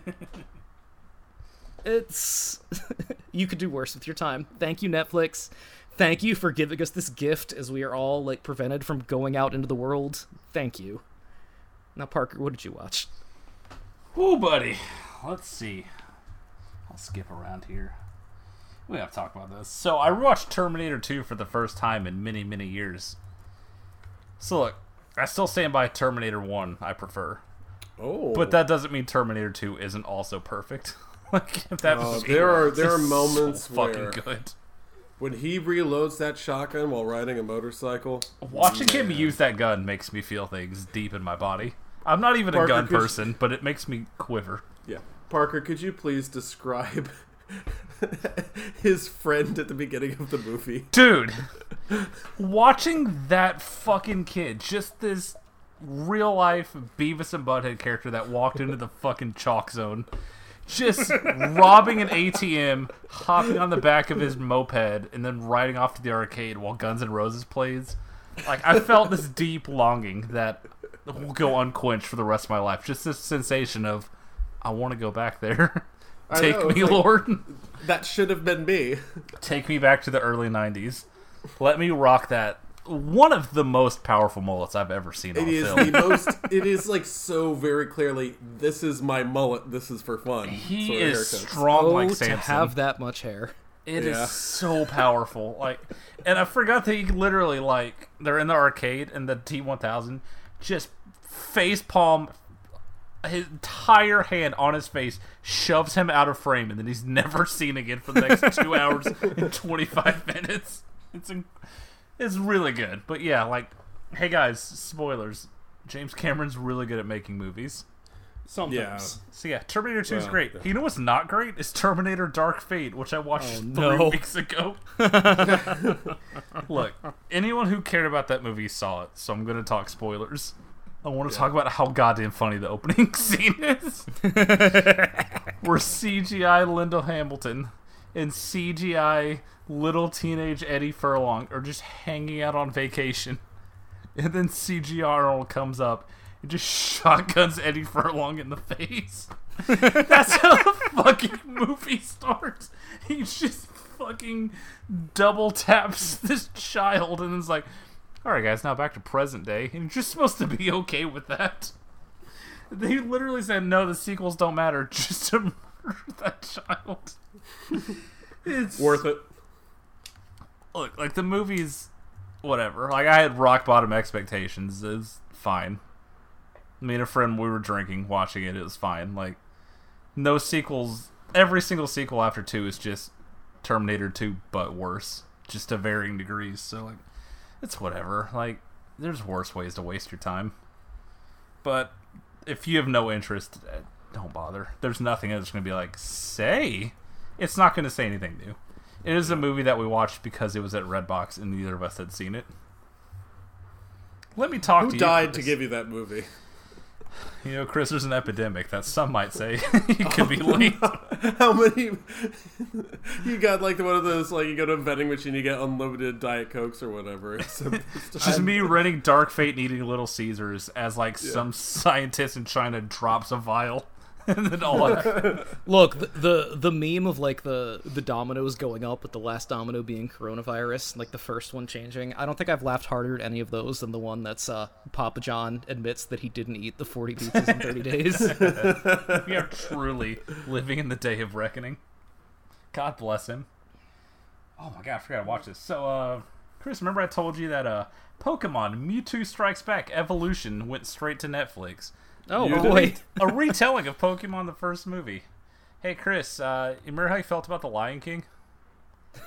it's you could do worse with your time. Thank you, Netflix. Thank you for giving us this gift as we are all like prevented from going out into the world. Thank you. Now, Parker, what did you watch? Oh, buddy. Let's see. I'll skip around here. We have to talk about this. So I watched Terminator 2 for the first time in many, many years. So look, I still stand by Terminator 1. I prefer, Oh, but that doesn't mean Terminator 2 isn't also perfect. like if that uh, Oh, movie there are- there are moments so fucking good. when he reloads that shotgun while riding a motorcycle. Watching him use that gun makes me feel things deep in my body. I'm not even a gun you- person, but it makes me quiver. Yeah, Parker, could you please describe his friend at the beginning of the movie? Dude, watching that fucking kid, just this real life Beavis and Butthead character that walked into the fucking chalk zone, just robbing an ATM, hopping on the back of his moped, and then riding off to the arcade while Guns N' Roses plays. Like, I felt this deep longing that will go unquenched for the rest of my life. Just this sensation of, I want to go back there. Take know, me, like- Lord. That should have been me. Take me back to the early 90s. Let me rock that. One of the most powerful mullets I've ever seen on It is film. the most. It is like so very clearly. This is my mullet. This is for fun. he sort is strong Oh, like to Samson. have that much hair. It is Yeah. so powerful. Like, and I forgot that he literally like they're in the arcade and the T one thousand just face palm his entire hand on his face shoves him out of frame and then he's never seen again for the next two hours and 25 minutes it's it's really good but yeah like hey guys spoilers james cameron's really good at making movies Sometimes. so yeah, Terminator 2 is Well, great. You know what's not great? Is Terminator Dark Fate, which I watched Oh, three no. weeks ago. Look, anyone who cared about that movie saw it, so I'm gonna talk spoilers. I want to talk about how goddamn funny the opening scene is. Where CGI Linda Hamilton and CGI little teenage Eddie Furlong are just hanging out on vacation. And then CG Arnold comes up and just shotguns Eddie Furlong in the face. That's how the fucking movie starts. He just fucking double taps this child and is like, alright, guys, now back to present day. And you're just supposed to be okay with that. They literally said, no, the sequels don't matter, just to murder that child. It's Worth it. look like the movie's whatever. Like I had rock bottom expectations. It's fine. Me and a friend we were drinking, watching it. It was fine. Like no sequels. Every single sequel after two is just Terminator Two, but worse, just to varying degrees. So like, it's whatever. Like there's worse ways to waste your time. But if you have no interest, eh, don't bother. There's nothing that's going to be like say. It's not going to say anything new. It is a movie that we watched because it was at Redbox and neither of us had seen it. Let me talk Who to you. died to give you that movie? You know, Chris, there's an epidemic that some might say you could be oh, linked. How many? you got like one of those like you go to a vending machine, you get unlimited diet cokes or whatever. It's Just me renting Dark Fate and eating Little Caesars as like some scientist in China drops a vial, and then all Look, the, the the meme of like the the dominoes going up with the last domino being coronavirus, like the first one changing. I don't think I've laughed harder at any of those than the one that's uh, Papa John admits that he didn't eat the 40 pizzas in 30 days. we are truly living in the day of reckoning. God bless him. Oh my god, I forgot to watch this. So, uh, Chris, remember I told you that uh, Pokemon Mewtwo Strikes Back Evolution went straight to Netflix. Oh You boy. a retelling of Pokemon the first movie. Hey Chris, uh, remember how you felt about the Lion King?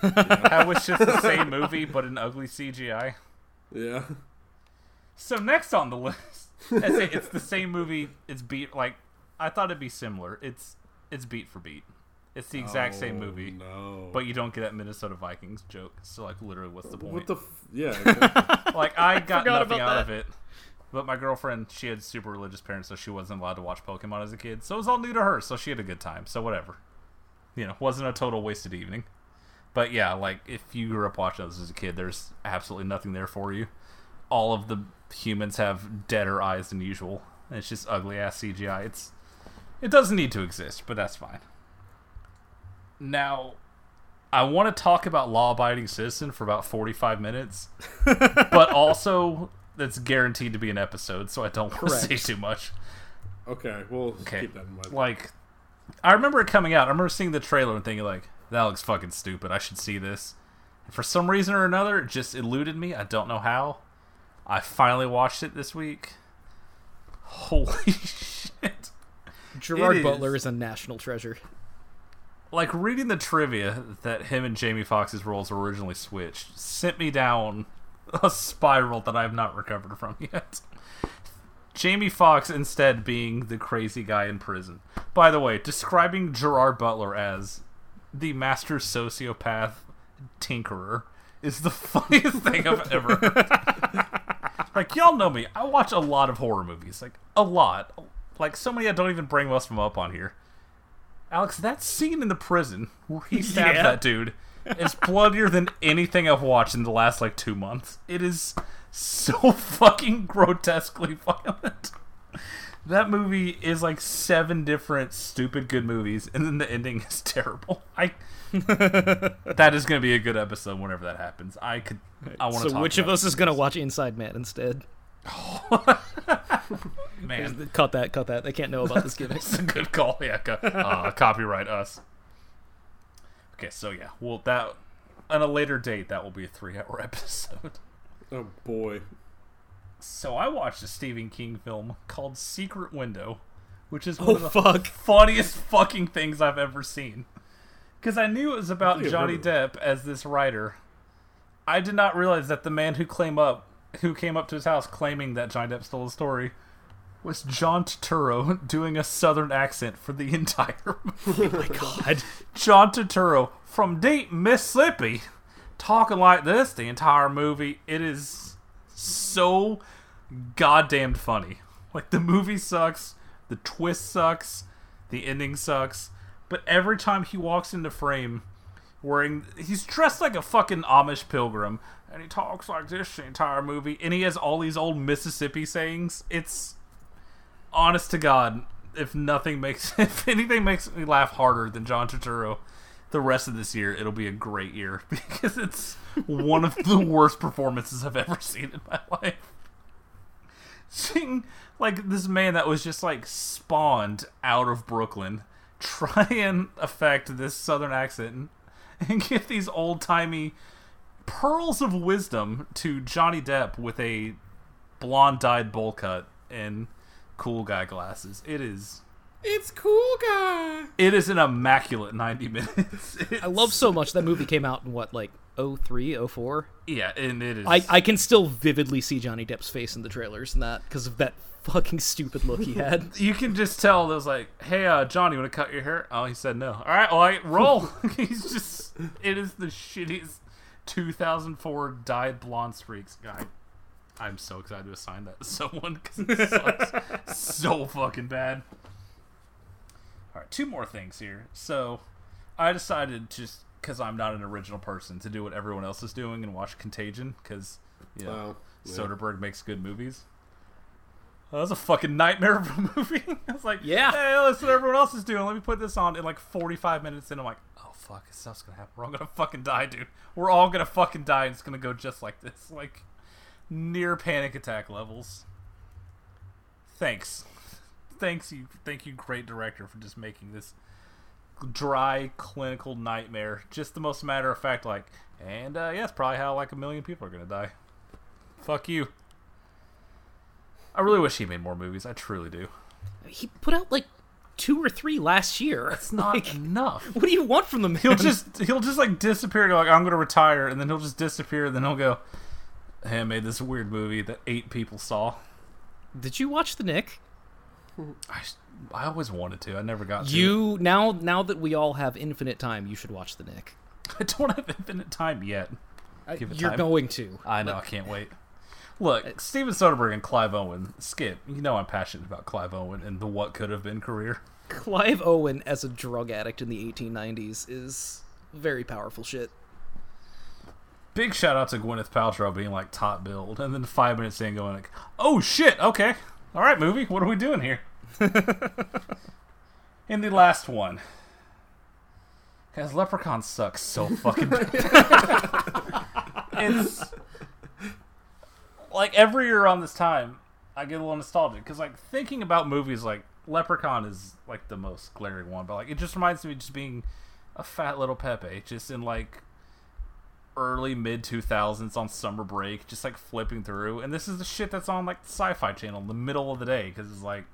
How it was just the same movie but an ugly CGI. Yeah. So next on the list, I say it's the same movie. It's beat like I thought it'd be similar. It's it's beat for beat. It's the exact same Oh, movie, No. but you don't get that Minnesota Vikings joke. So like literally, what's the point? what the? F- yeah. exactly. like I got forgot nothing about out of it. But my girlfriend, she had super religious parents, so she wasn't allowed to watch Pokemon as a kid. So it was all new to her. So she had a good time. So whatever, you know, wasn't a total wasted evening. But yeah, like if you grew up watching those as a kid, there's absolutely nothing there for you. All of the humans have deader eyes than usual. And it's just ugly ass CGI. It's it doesn't need to exist, but that's fine. Now, I want to talk about Law Abiding Citizen for about 45 minutes, but also that's guaranteed to be an episode, so I don't want to say too much. okay. We'll Okay. keep that in mind. Like, I remember it coming out. I remember seeing the trailer and thinking, like, that looks fucking stupid. I should see this. And for some reason or another, it just eluded me. I don't know how. I finally watched it this week. Holy shit. Gerard It Butler is. is a national treasure. like reading the trivia that him and Jamie Foxx's roles were originally switched sent me down a spiral that I have not recovered from yet. Jamie Foxx instead being the crazy guy in prison. By the way, describing Gerard Butler as the master sociopath tinkerer is the funniest thing I've ever heard. like y'all know me, I watch a lot of horror movies, like a lot. Like so many I don't even bring most of them up on here. Alex, that scene in the prison where he stabbed Yeah. that dude is bloodier than anything I've watched in the last like two months. It is so fucking grotesquely violent. That movie is like seven different stupid good movies, and then the ending is terrible. I that is going to be a good episode whenever that happens. I could. I want to. So which of us is gonna watch Inside Man instead? Man, Cut that, cut that. They can't know about this gimmick. It's a good call. Yeah, uh, copyright us. Okay, so yeah, well that on a later date that will be a three-hour episode. oh boy. So I watched a Stephen King film called Secret Window, which is one Oh of the fuck! funniest fucking things I've ever seen. Because I knew it was about Johnny Depp as this writer. I did not realize that the man who claim up, who came up to his house claiming that Johnny Depp stole the story, was John Turturro doing a Southern accent for the entire movie. Oh my god! John Turturro from deep Mississippi, talking like this the entire movie. It is so goddamn funny. Like the movie sucks, the twist sucks, the ending sucks, but every time he walks into frame wearing he's dressed like a fucking Amish pilgrim and he talks like this the entire movie and he has all these old Mississippi sayings. It's honest to God, if nothing makes if anything makes me laugh harder than John Turturro the rest of this year, it'll be a great year because it's one of the worst performances I've ever seen in my life. Seeing like this man that was just like spawned out of Brooklyn try and affect this southern accent and, and these old timey pearls of wisdom to Johnny Depp with a blonde dyed bowl cut and cool guy glasses. It is It's cool guy. it is an immaculate 90 minutes. I love so much that movie came out in what like 03, 04? Yeah, and it is I I can still vividly see Johnny Depp's face in the trailers and that because of that fucking stupid look he had. you can just tell there's like, "Hey, uh, Johnny, want to cut your hair?" Oh, he said no. All right, well, I roll. He's just it is the shittiest 2004 dyed blonde streaks guy. I'm so excited to assign that to someone because it sucks so fucking bad. All right, two more things here. So, I decided just because I'm not an original person to do what everyone else is doing and watch Contagion because you know Wow. Yeah. Soderbergh makes good movies. That was a fucking nightmare of a movie. I was like, Yeah. hey, that's what everyone else is doing. Let me put this on. In like 45 minutes in, I'm like, oh fuck, this stuff's gonna happen. We're all gonna fucking die, dude. We're all gonna fucking die, and it's gonna go just like this, like near panic attack levels. Thanks, thanks you, thank you, great director, for just making this dry clinical nightmare just the most matter of fact like and uh yeah it's probably how like a million people are gonna die fuck you i really wish he made more movies i truly do He put out like two or three last year. It's not Like, enough. what do you want from the man? He'll just he'll just like disappear. Go like I'm gonna retire, and then he'll just disappear. And then he'll go, "Hey, I made this weird movie that eight people saw." Did you watch the Knick? I, I always wanted to. I never got to. You now now that we all have infinite time, you should watch the Knick. I don't have infinite time yet. Uh, Give it You're time. going to. I know. I can't wait. Look, Steven Soderbergh and Clive Owen. Skip. You know I'm passionate about Clive Owen and the what could have been career. Clive Owen as a drug addict in the 1890s is very powerful shit. Big shout out to Gwyneth Paltrow being like top billed, and then five minutes in going like, "Oh shit, okay, all right, movie, what are we doing here?" in the last one, guys, Leprechaun sucks so fucking. bad. it's like every year around this time, I get a little nostalgic because like thinking about movies like Leprechaun is like the most glaring one, but like it just reminds me of just being a fat little Pepe, just in like early mid 2000s on summer break just like flipping through. And this is the shit that's on like the sci-fi channel in the middle of the day because it's like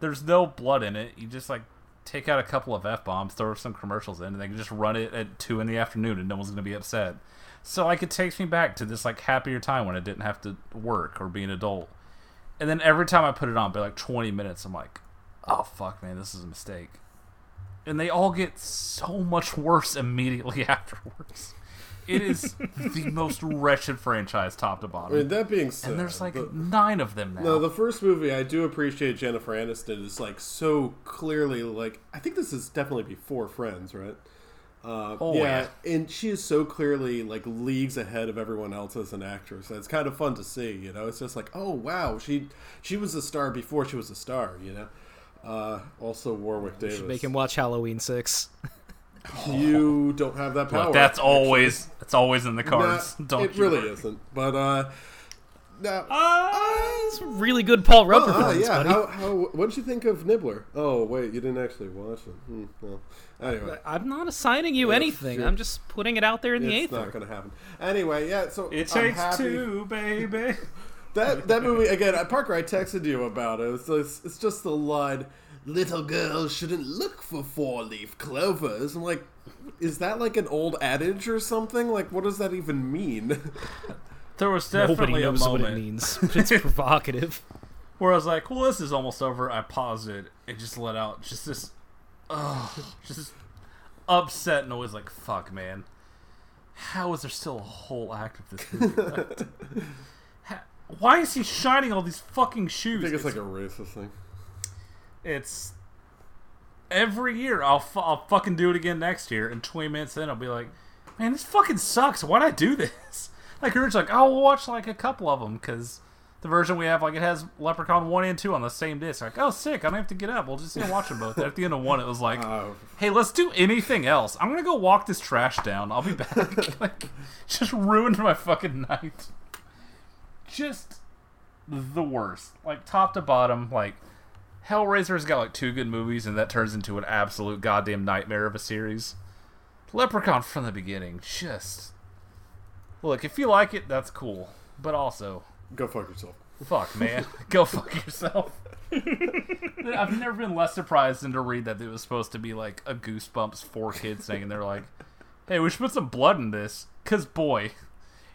there's no blood in it. You just like take out a couple of f-bombs throw some commercials in and they can just run it at 2 in the afternoon and no one's gonna be upset. So like it takes me back to this like happier time when i didn't have to work or be an adult. And then every time i put it on by like 20 minutes i'm like oh fuck man this is a mistake. And they all get so much worse immediately afterwards it is the most wretched franchise, top to bottom. I bottom. mean, that being said, and there's like the- nine of them now. No, the first movie I do appreciate Jennifer Aniston is like so clearly like I think this is definitely before Friends, right? Uh, Oh, yeah, yeah. and she is so clearly like leagues ahead of everyone else as an actress. It's kind of fun to see, you know. It's just like, oh wow, she she was a star before she was a star, you know. Uh, also Warwick Davis. Make him watch Halloween 6. You don't have that power. Look, that's actually. always that's always in the Nah, cards. Don't it you really worry. isn't. But uh, now, It's really good Paul Rudd Oh, performance, yeah. buddy. How, how, what did you think of Nibbler? Oh, wait, you didn't actually watch it. Hmm, well, anyway, I'm not assigning you Yeah, anything. sure. I'm just putting it out there in the it's not going to happen. Anyway, yeah. So It I'm takes happy. two, baby. That that movie again. uh, Parker, I texted you about it. It's, it's, it's just the line. Little girls shouldn't look for four-leaf clovers. I'm like, is that like an old adage or something? Like, what does that even mean? There was Nobody definitely a knows what it means, but it's provocative. where I was like, "Well, this is almost over." I paused it and just let out just this, ugh, just upset noise. Like, "Fuck, man, how is there still a whole act of this movie?" left? Ha- Why is he shining all these fucking shoes? I think it's like a racist thing. It's every year I'll, fu- I'll fucking do it again next year and 20 minutes in I'll be like man this fucking sucks. Why'd I do this? Like Rich like we'll watch like a couple of them because the version we have like it has Leprechaun 1 and 2 on the same disc. Like oh sick. I don't have to get up. We'll just watch them both. At the end of one it was like Oh, hey let's do anything else. I'm gonna go walk this trash down. I'll be back. Like just ruined my fucking night. Just the worst. Like top to bottom like Hellraiser's got like two good movies, and that turns into an absolute goddamn nightmare of a series. Leprechaun from the beginning, just look. If you like it, that's cool. But also, go fuck yourself. fuck, man, go fuck yourself. I've never been less surprised than to read that it was supposed to be like a Goosebumps four kids thing, and they're like, "Hey, we should put some blood in this," cause boy,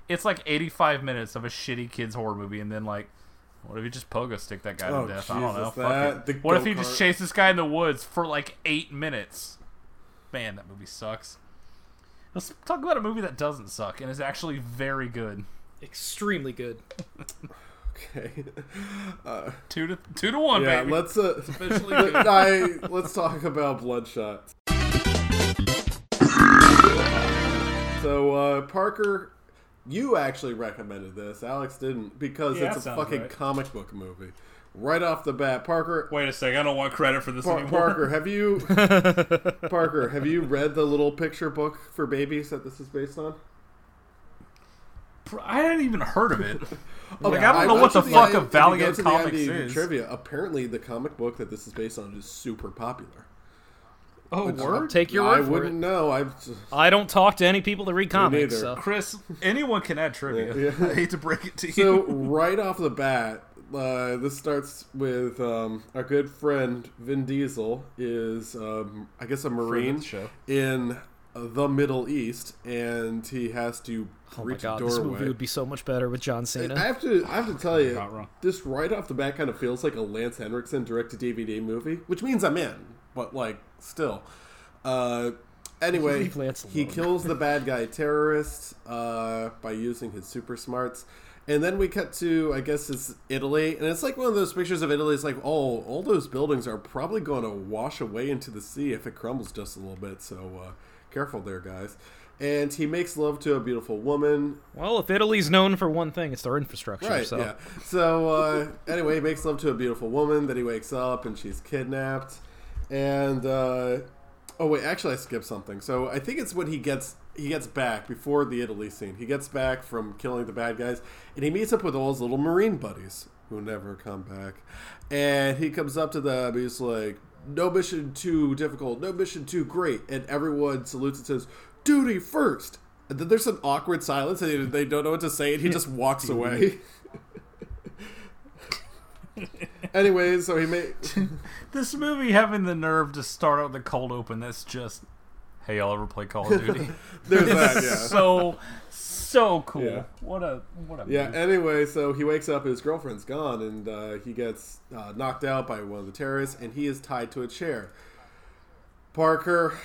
it's like eighty-five minutes of a shitty kids horror movie, and then like. What if you just pogo stick that guy Oh, to death? I don't know. Jesus, Fuck it. What if he just chased this guy in the woods for like eight minutes? Man, that movie sucks. Let's talk about a movie that doesn't suck and is actually very good. Extremely good. Okay. Uh, Two to two to one, yeah, baby. let's uh, officially. I, let's talk about Bloodshot. So uh, Parker, you actually recommended this. Alex didn't because Yeah, it's a fucking right. comic book movie. Right off the bat, Parker. Wait a second, I don't want credit for this Par- anymore. Parker, have you Parker, have you read the little picture book for babies that this is based on? I hadn't even heard of it. like Okay, I don't know went what the fuck I- a if you go Valiant the Comics is. Trivia. Apparently, the comic book that this is based on is super popular. Oh, Which- word. Take your I word for wouldn't it. know. I've I don't talk to any people that read comics. neither. So. Chris, anyone can add trivia. Yeah, yeah. I hate to break it to you. so right off the bat, uh, this starts with um, our good friend Vin Diesel is, um, I guess, a marine the show. in the Middle East, and he has to Oh my reach god, a this doorway. movie would be so much better with John Cena. I have to, I have to tell you, not wrong. this right off the bat kind of feels like a Lance Henriksen direct-to-DVD movie, which means I'm in, but like still. Uh, anyway, he kills the bad guy terrorist uh, by using his super smarts. And then we cut to, I guess it's Italy, and it's like one of those pictures of Italy. It's like, oh, all those buildings are probably going to wash away into the sea if it crumbles just a little bit. So uh, careful there, guys. And he makes love to a beautiful woman. well, if Italy's known for one thing, it's their infrastructure. Right. so. Yeah. So uh, anyway, he makes love to a beautiful woman. Then he wakes up and she's kidnapped. And uh, oh wait, actually I skipped something. So I think it's when he gets he gets back before the Italy scene. He gets back from killing the bad guys, and he meets up with all his little marine buddies who never come back. And he comes up to them. He's like, "No mission too difficult. No mission too great." And everyone salutes and says, "Duty first. And then there's an awkward silence, and they- they don't know what to say, and he just walks away. anyway, so he made. This movie having the nerve to start out the cold open. That's just, hey, y'all ever play Call of Duty? There's that, yeah. So, so cool. Yeah. What a what a Yeah. movie. Anyway, so he wakes up, his girlfriend's gone, and uh, he gets uh, knocked out by one of the terrorists, and he is tied to a chair. Parker,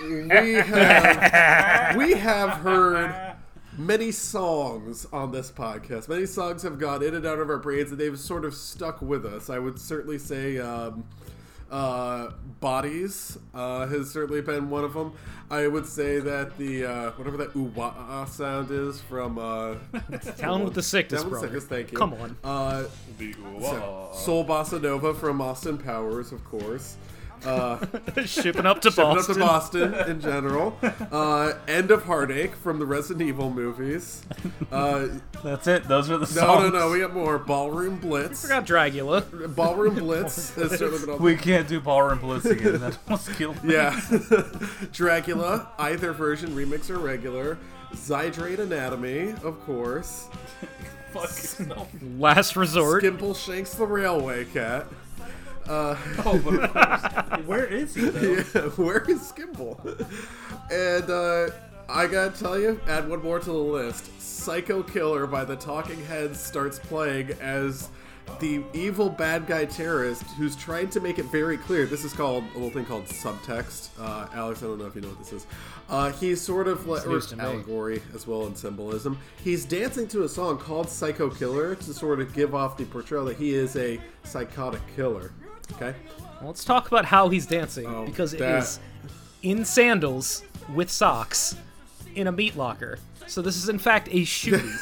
we have we have heard many songs on this podcast. Many songs have gone in and out of our brains, and they've sort of stuck with us. I would certainly say. Um, uh, bodies uh, has certainly been one of them. I would say that the uh, whatever that ooh wah sound is from uh, Down with the sickness, Down with the. Sickness, thank you. Come on. Uh, Soul Bossa Nova from Austin Powers, of course. Uh, Shipping up to Shipping Boston. up to Boston in general. Uh, End of Heartache from the Resident Evil movies. Uh, That's it. Those are the no, songs. no, no. no. We got more. Ballroom Blitz. Forgot Dragula. Ballroom Blitz has certainly been on We can't do Ballroom Blitz again. That almost killed me. Yeah. Dragula, either version, remix or regular. Zydrate Anatomy, of course. Fuck no. Last resort. Skimbleshanks the Railway Cat. Uh, Oh, but of course. Where is he though? yeah, where is Skimble? And uh, I gotta tell you, add one more to the list. Psycho Killer by the Talking Heads starts playing as the evil bad guy terrorist who's trying to make it very clear. This is called a little thing called subtext. Uh, Alex, I don't know if you know what this is. Uh, he's sort of like or news me. allegory as well and symbolism. He's dancing to a song called Psycho Killer to sort of give off the portrayal that he is a psychotic killer. Okay. Well, let's talk about how he's dancing Oh, because it that- is in sandals with socks in a meat locker. So this is in fact a shoe.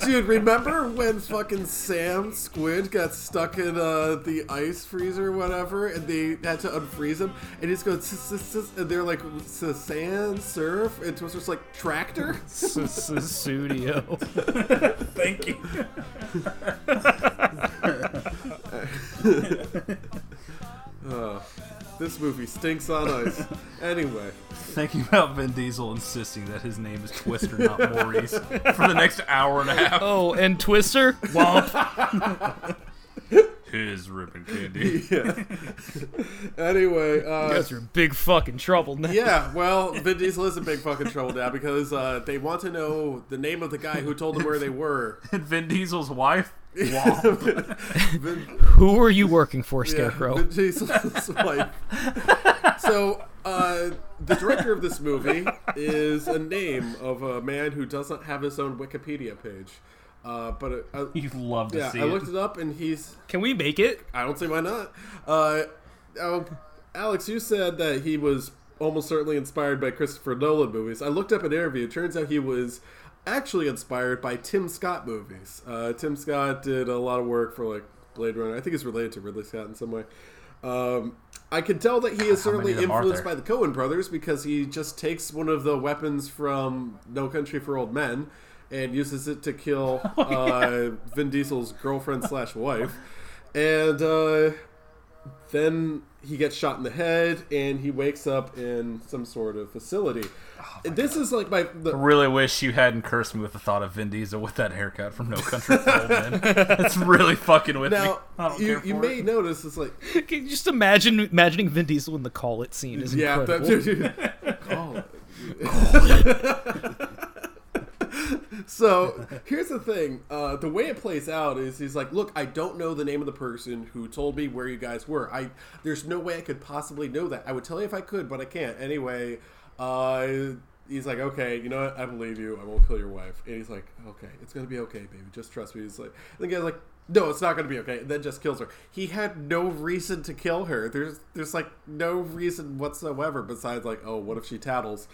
Dude, remember when fucking Sam Squid got stuck in uh, the ice freezer or whatever, and they had to unfreeze him, and he's going, and they're like, sand, surf, and Twister's like, tractor? Studio. Thank you. This movie stinks on ice. anyway, Thinking about Vin Diesel insisting that his name is Twister, not Maurice, for the next hour and a half. Oh, and Twister. Womp. His ribbon candy. anyway, uh, You guys are in big fucking trouble now. yeah, well, Vin Diesel is in big fucking trouble now because uh, they want to know the name of the guy who told them where they were. And Vin Diesel's wife. Vin, Who are you working for, Scarecrow? Vin Diesel's wife. So, uh, the director of this movie is a name of a man who doesn't have his own Wikipedia page. Uh, but it, I, You'd love to yeah, see I it. looked it up, and he's. Can we make it? I don't see why not. Uh, oh, Alex, you said that he was almost certainly inspired by Christopher Nolan movies. I looked up an interview. It turns out he was actually inspired by Tim Scott movies. Uh, Tim Scott did a lot of work for like Blade Runner. I think it's related to Ridley Scott in some way. Um, I can tell that he is certainly many of them are influenced by the Coen brothers because he just takes one of the weapons from No Country for Old Men and uses it to kill Oh, uh, Vin Diesel's girlfriend slash wife. And uh, then he gets shot in the head, and he wakes up in some sort of facility. This is like my the, I really wish you hadn't cursed me with the thought of Vin Diesel with that haircut from No Country for Old Men. It's really fucking with me. now. I don't You, care you for may it. notice it's like Can you just imagine imagining Vin Diesel in the call it scene is yeah, incredible. that, call it. so here's the thing uh, the way it plays out is he's like look i don't know the name of the person who told me where you guys were i there's no way i could possibly know that i would tell you if i could but i can't anyway uh, he's like okay you know what i believe you i won't kill your wife and he's like okay it's gonna be okay baby just trust me he's like and the guy's like no, it's not going to be okay. And then just kills her. He had no reason to kill her. There's, there's like no reason whatsoever besides like, oh, what if she tattles?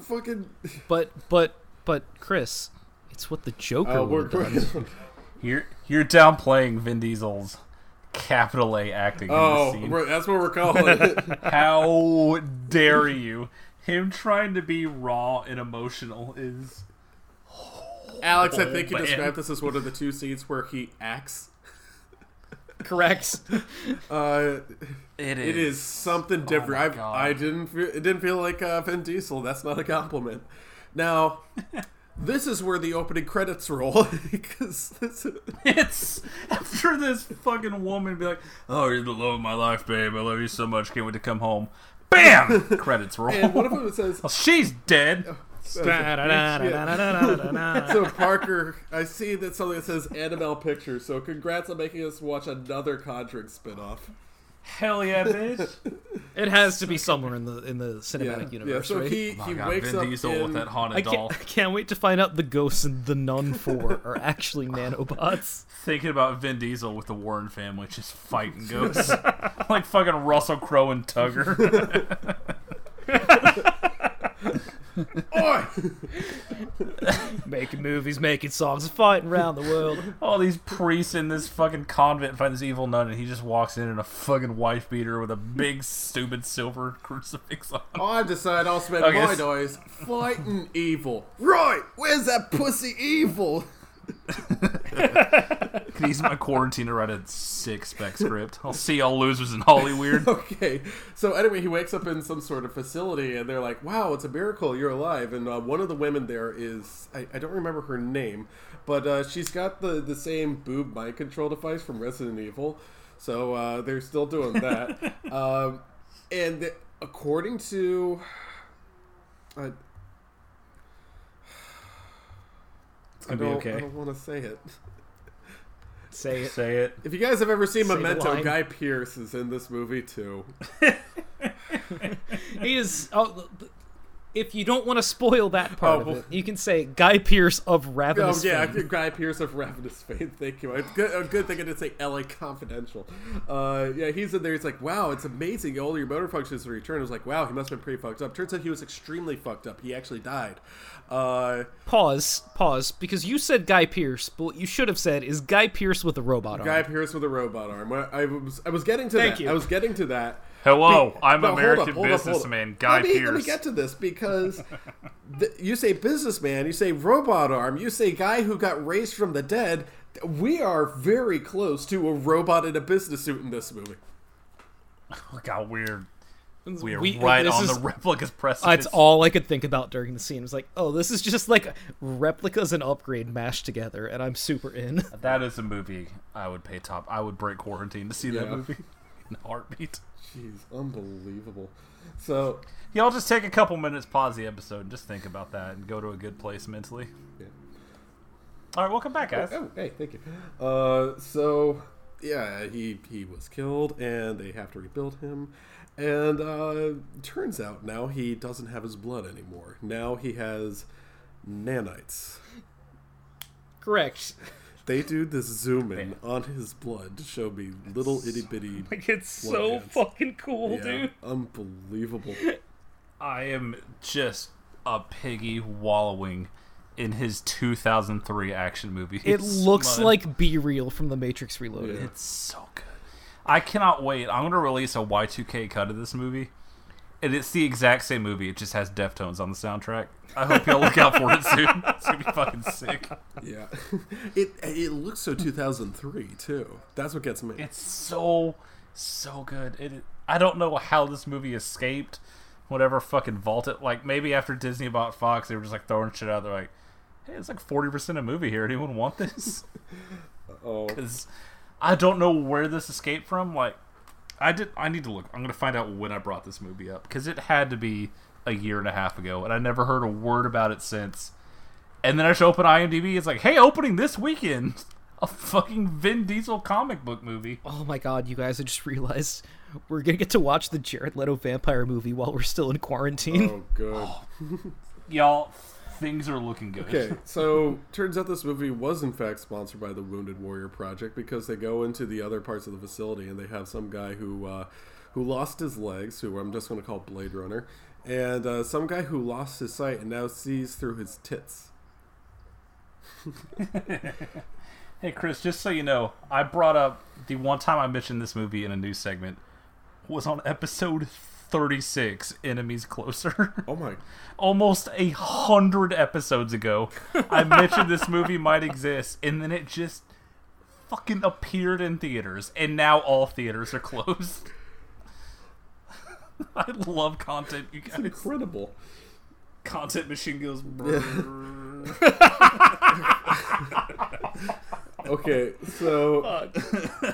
Fucking. But but but Chris, it's what the Joker Uh, would have done. You're you're downplaying Vin Diesel's capital A acting oh, in this scene. that's what we're calling it. How dare you? Him trying to be raw and emotional is Alex, I think you man. described this as one of the two scenes where he acts. Correct. Uh, it is. it is something different. my I, I didn't. Feel, it didn't feel like uh, Vin Diesel. That's not a compliment. Now, this is where the opening credits roll because this. It's after this fucking woman be like, "Oh, you're the love of my life, babe. I love you so much. Can't wait to come home." Bam! Credits roll. And one of them says, Oh, she's dead. So Parker, I see that something that says Annabelle Pictures. So congrats on making us watch another Conjuring spinoff. Hell yeah, bitch. It has to be somewhere in the in the Yeah, cinematic yeah. universe, So right? he Oh he my God, wakes Vin up Diesel in, with that haunted I doll. can't, I can't wait to find out the ghosts in the Nun Four are actually nanobots. Thinking about Vin Diesel with the Warren family just fighting ghosts, like fucking Russell Crowe and Tugger. Oi! making movies, making songs, fighting around the world. All these priests in this fucking convent find this evil nun, and he just walks in in a fucking wife beater with a big stupid silver crucifix on. Oh, I've decided I'll spend Okay, my s- days fighting evil. Right? Where's that pussy evil? Can use my quarantine to write a six spec script. I'll see y'all losers in Hollywood. Okay. So anyway, he wakes up in some sort of facility, and they're like, "Wow, it's a miracle you're alive." And uh, one of the women there is I, I don't remember her name, but uh, she's got the the same boob mind control device from Resident Evil. So uh, they're still doing that. um, and according to. Uh, I gonna be don't, okay. I don't want to say it. Say it. Say it. If you guys have ever seen Say the Memento, line. Guy Pearce is in this movie too. He is. Oh, th- if you don't want to spoil that part Oh, of it, you can say Guy Pearce of Oh Ravenous yeah, fame. Guy Pearce of Ravenous Fame. Thank you. A good, a good thing I didn't say L.A. Confidential. Uh, yeah, he's in there. He's like, wow, it's amazing. All your motor functions return. I was like, wow, he must have been pretty fucked up. Turns out he was extremely fucked up. He actually died. Uh, Pause. Pause. Because you said Guy Pearce, but what you should have said is Guy Pearce with a robot arm. Guy Pearce with a robot arm. I I was, I was getting to Thank that. you. I was getting to that. Hello, Be- I'm no, American hold up, hold up. businessman Guy let me, Pearce. Let me get to this because th- you say businessman, you say robot arm, you say guy who got raised from the dead. We are very close to a robot in a business suit in this movie. Look how weird. We are We- right on is- the replica's precipice. That's all I could think about during the scene. It was like, oh, this is just like replicas and upgrade mashed together, and I'm super in. That is a movie I would pay top. I would break quarantine to see that movie in a heartbeat. Jeez, unbelievable. So, Y'all just take a couple minutes, pause the episode, and just think about that and go to a good place mentally. Yeah. All right, welcome back, guys. oh, hey, thank you. Uh, so yeah, he he was killed, and they have to rebuild him. And uh, turns out now he doesn't have his blood anymore. Now he has nanites. Correct. They do this zoom in on his blood to show me little itty bitty. Like it's Blood so hands. fucking cool, Yeah, dude. unbelievable. I am just a piggy wallowing in his 2003 action movie. It It's looks mud. like B Real from The Matrix Reloaded. Yeah. It's so good. I cannot wait. I'm gonna release a Y2K cut of this movie, and it's the exact same movie. It just has Deftones on the soundtrack. I hope y'all look out for it soon. It's gonna be fucking sick. Yeah, it it looks so 2003 too. That's what gets me. It's so so good. It. I don't know how this movie escaped whatever fucking vault it. Like maybe after Disney bought Fox, they were just like throwing shit out. They're like, hey, it's like forty percent of a movie here. Anyone want this? Oh, Because I don't know where this escaped from. Like, I did. I need to look. I'm gonna find out when I brought this movie up because it had to be a year and a half ago, and I never heard a word about it since. And then I show up on IMDb. It's like, hey, opening this weekend, a fucking Vin Diesel comic book movie. Oh my god, you guys! I just realized we're gonna get to watch the Jared Leto vampire movie while we're still in quarantine. oh, good. Y'all, things are looking good. Okay, so turns out this movie was in fact sponsored by the Wounded Warrior Project because they go into the other parts of the facility and they have some guy who uh, who lost his legs, who I'm just going to call Blade Runner, and uh, some guy who lost his sight and now sees through his tits. Hey, Chris, just so you know, I brought up the one time I mentioned this movie in a news segment was on episode 36, Enemies Closer. Oh my! Almost a hundred episodes ago, I mentioned this movie might exist, and then it just fucking appeared in theaters, and now all theaters are closed. I love content, you guys. Incredible. Content machine goes. Okay, so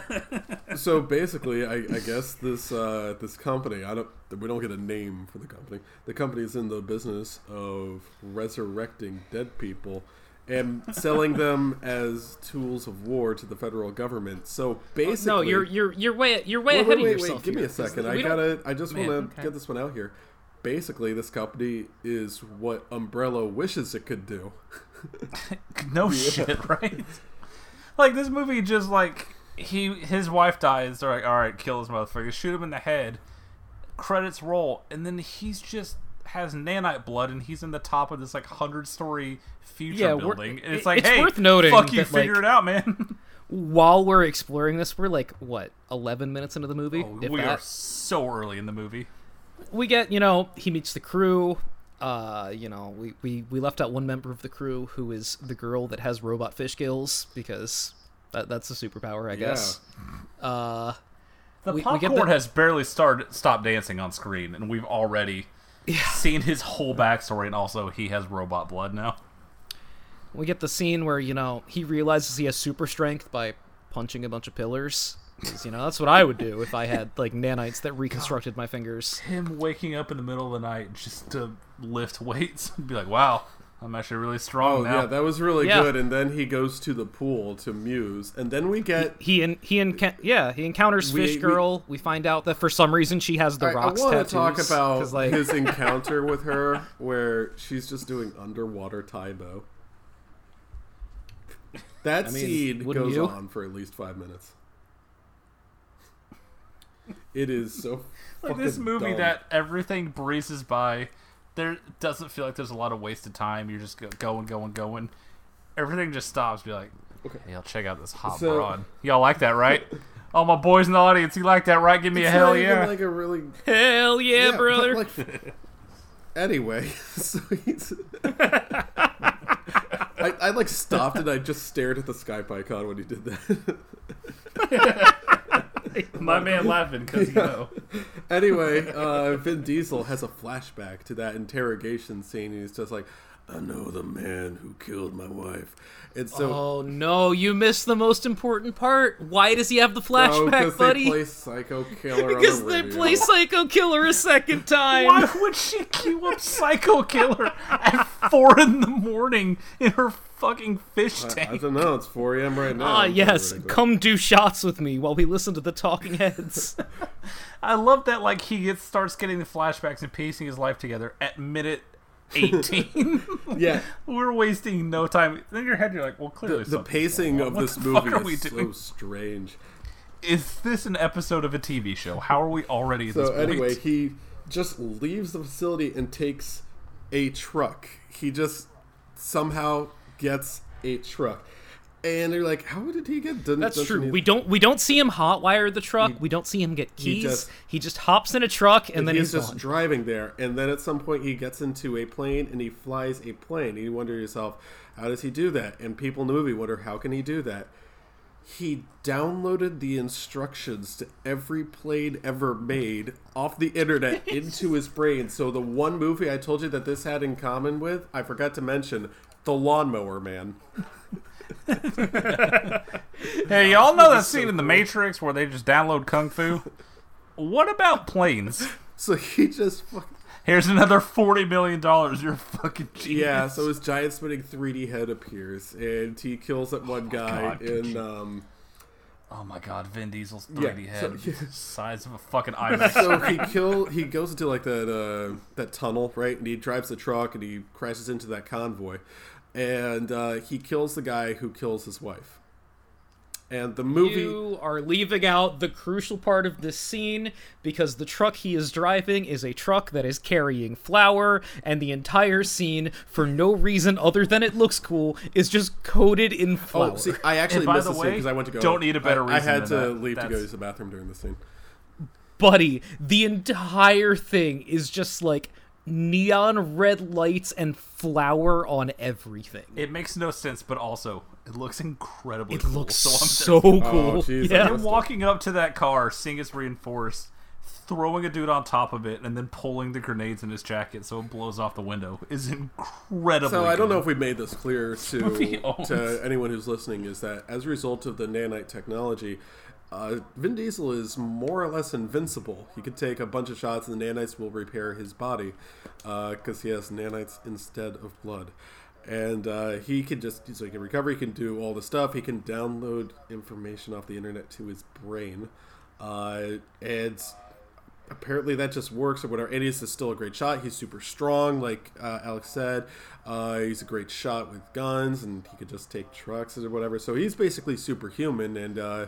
so basically, I, I guess this uh, this company, I don't, we don't get a name for the company. The company is in the business of resurrecting dead people and selling them as tools of war to the federal government. So basically, no, you're you're you're way you're way wait, ahead wait, wait, of yourself. wait, give me here, a 'cause second. I gotta. I just want to okay. get this one out here. Basically, this company is what Umbrella wishes it could do. no shit, right? Like this movie, just like he his wife dies. They're like, all right, kill this motherfucker, shoot him in the head. Credits roll, and then he's just has nanite blood, and he's in the top of this like hundred story future Yeah, building. And it's like, it's hey, worth noting fuck you, that, figure like, it out, man. While we're exploring this, we're like what eleven minutes into the movie. Oh, if we are so early in the movie. we get you know he meets the crew uh you know we, we we left out one member of the crew who is the girl that has robot fish gills because that, that's a superpower i guess. Uh The We- we get popcorn the- has barely started stopped dancing on screen, and we've already seen his whole backstory, and also he has robot blood now. we get the scene where you know he realizes he has super strength by punching a bunch of pillars. 'Cause, you know that's what i would do if i had like nanites that reconstructed my fingers him waking up in the middle of the night just to lift weights and be like, wow, I'm actually really strong Oh now. yeah, that was really Yeah. good. And then he goes to the pool to muse, and then we get. he and he enca- yeah he encounters We- fish girl we, find out that for some reason she has the I, rocks want to talk about like his encounter with her, where she's just doing underwater Tae Bo. That I mean, scene goes you? on for at least five minutes. It is so like this movie dumb. that everything breezes by. There doesn't feel like there's a lot of wasted time. You're just going, going, going. Everything just stops. Be like, okay, y'all check out this hot So- broad. Y'all like that, right? All my boys in the audience, you like that, right? Give me a hell yeah. like a really hell yeah, but, brother like, anyway, so he's. I, I like stopped and I just stared at the Skype icon when he did that. my man laughing because you know. anyway, uh, Vin Diesel has a flashback to that interrogation scene, and he's just like, "I know the man who killed my wife," and so. Oh no, you missed the most important part. Why does he have the Oh, flashback, because buddy? they play Psycho Killer because the they radio. play Psycho Killer a second time. Why would she queue up Psycho Killer at four in the morning in her fucking fish tank? I tank? don't know. It's 4 a.m. right now. Ah, yes, come do shots with me while we listen to the Talking Heads. I love that like he gets starts getting the flashbacks and piecing his life together at minute eighteen. Yeah, We're wasting no time. In your head, you're like, well, the, clearly the something's pacing of What this movie is so strange. Is this an episode of a TV show? How are we already at this So point? anyway, he just leaves the facility and takes a truck. He just somehow gets a truck, and they're like, "How did he get?" Done, That's true. he- We don't we don't see him hotwire the truck. we don't see him get keys. He just- just, hops in a truck and, then he's, he's, just gone. driving there, and then at some point he gets into a plane and he flies a plane. And you wonder yourself, how does he do that? And people in the movie wonder, how can he do that? he downloaded the instructions to every plane ever made off the internet into his brain. So the one movie I told you that this had in common with, I forgot to mention, The Lawnmower Man. Hey, y'all know that scene in The Matrix where they just download Kung Fu? What about planes? So he just fucking Here's another $40 million. You're fucking genius. Yeah, so his giant spinning 3D head appears, and he kills that one guy God. in. Um, Oh my god, Vin Diesel's 3D so- head. yeah. Size of a fucking IMAX. so he kill he goes into like that uh, that tunnel, right? And he drives the truck and he crashes into that convoy, and uh, he kills the guy who kills his wife. And the movie, You are leaving out the crucial part of this scene because the truck he is driving is a truck that is carrying flour, and the entire scene, for no reason other than it looks cool, is just coated in flour. oh, see, I actually missed the the scene because I went to go. don't need a better I, I had reason to that. leave to go That's- use the bathroom during the scene. buddy, the entire thing is just like neon red lights and flower on everything. it makes no sense, but also, it looks incredibly It cool. looks so I'm so oh, cool. jeez, I yeah. Him missed walking up to that car, seeing it's reinforced, throwing a dude on top of it, and then pulling the grenades in his jacket so it blows off the window is incredible. So I don't know if we made this clear to to anyone who's listening is that as a result of the nanite technology, uh, Vin Diesel is more or less invincible. He could take a bunch of shots and the nanites will repair his body because he has nanites instead of blood. And uh, he can just so he can recover. He can do all the stuff. He can download information off the internet to his brain, uh, and apparently that just works or whatever. And he's still a great shot. He's super strong, like uh, Alex said. Uh, he's a great shot with guns, and he could just take trucks or whatever. So he's basically superhuman and uh,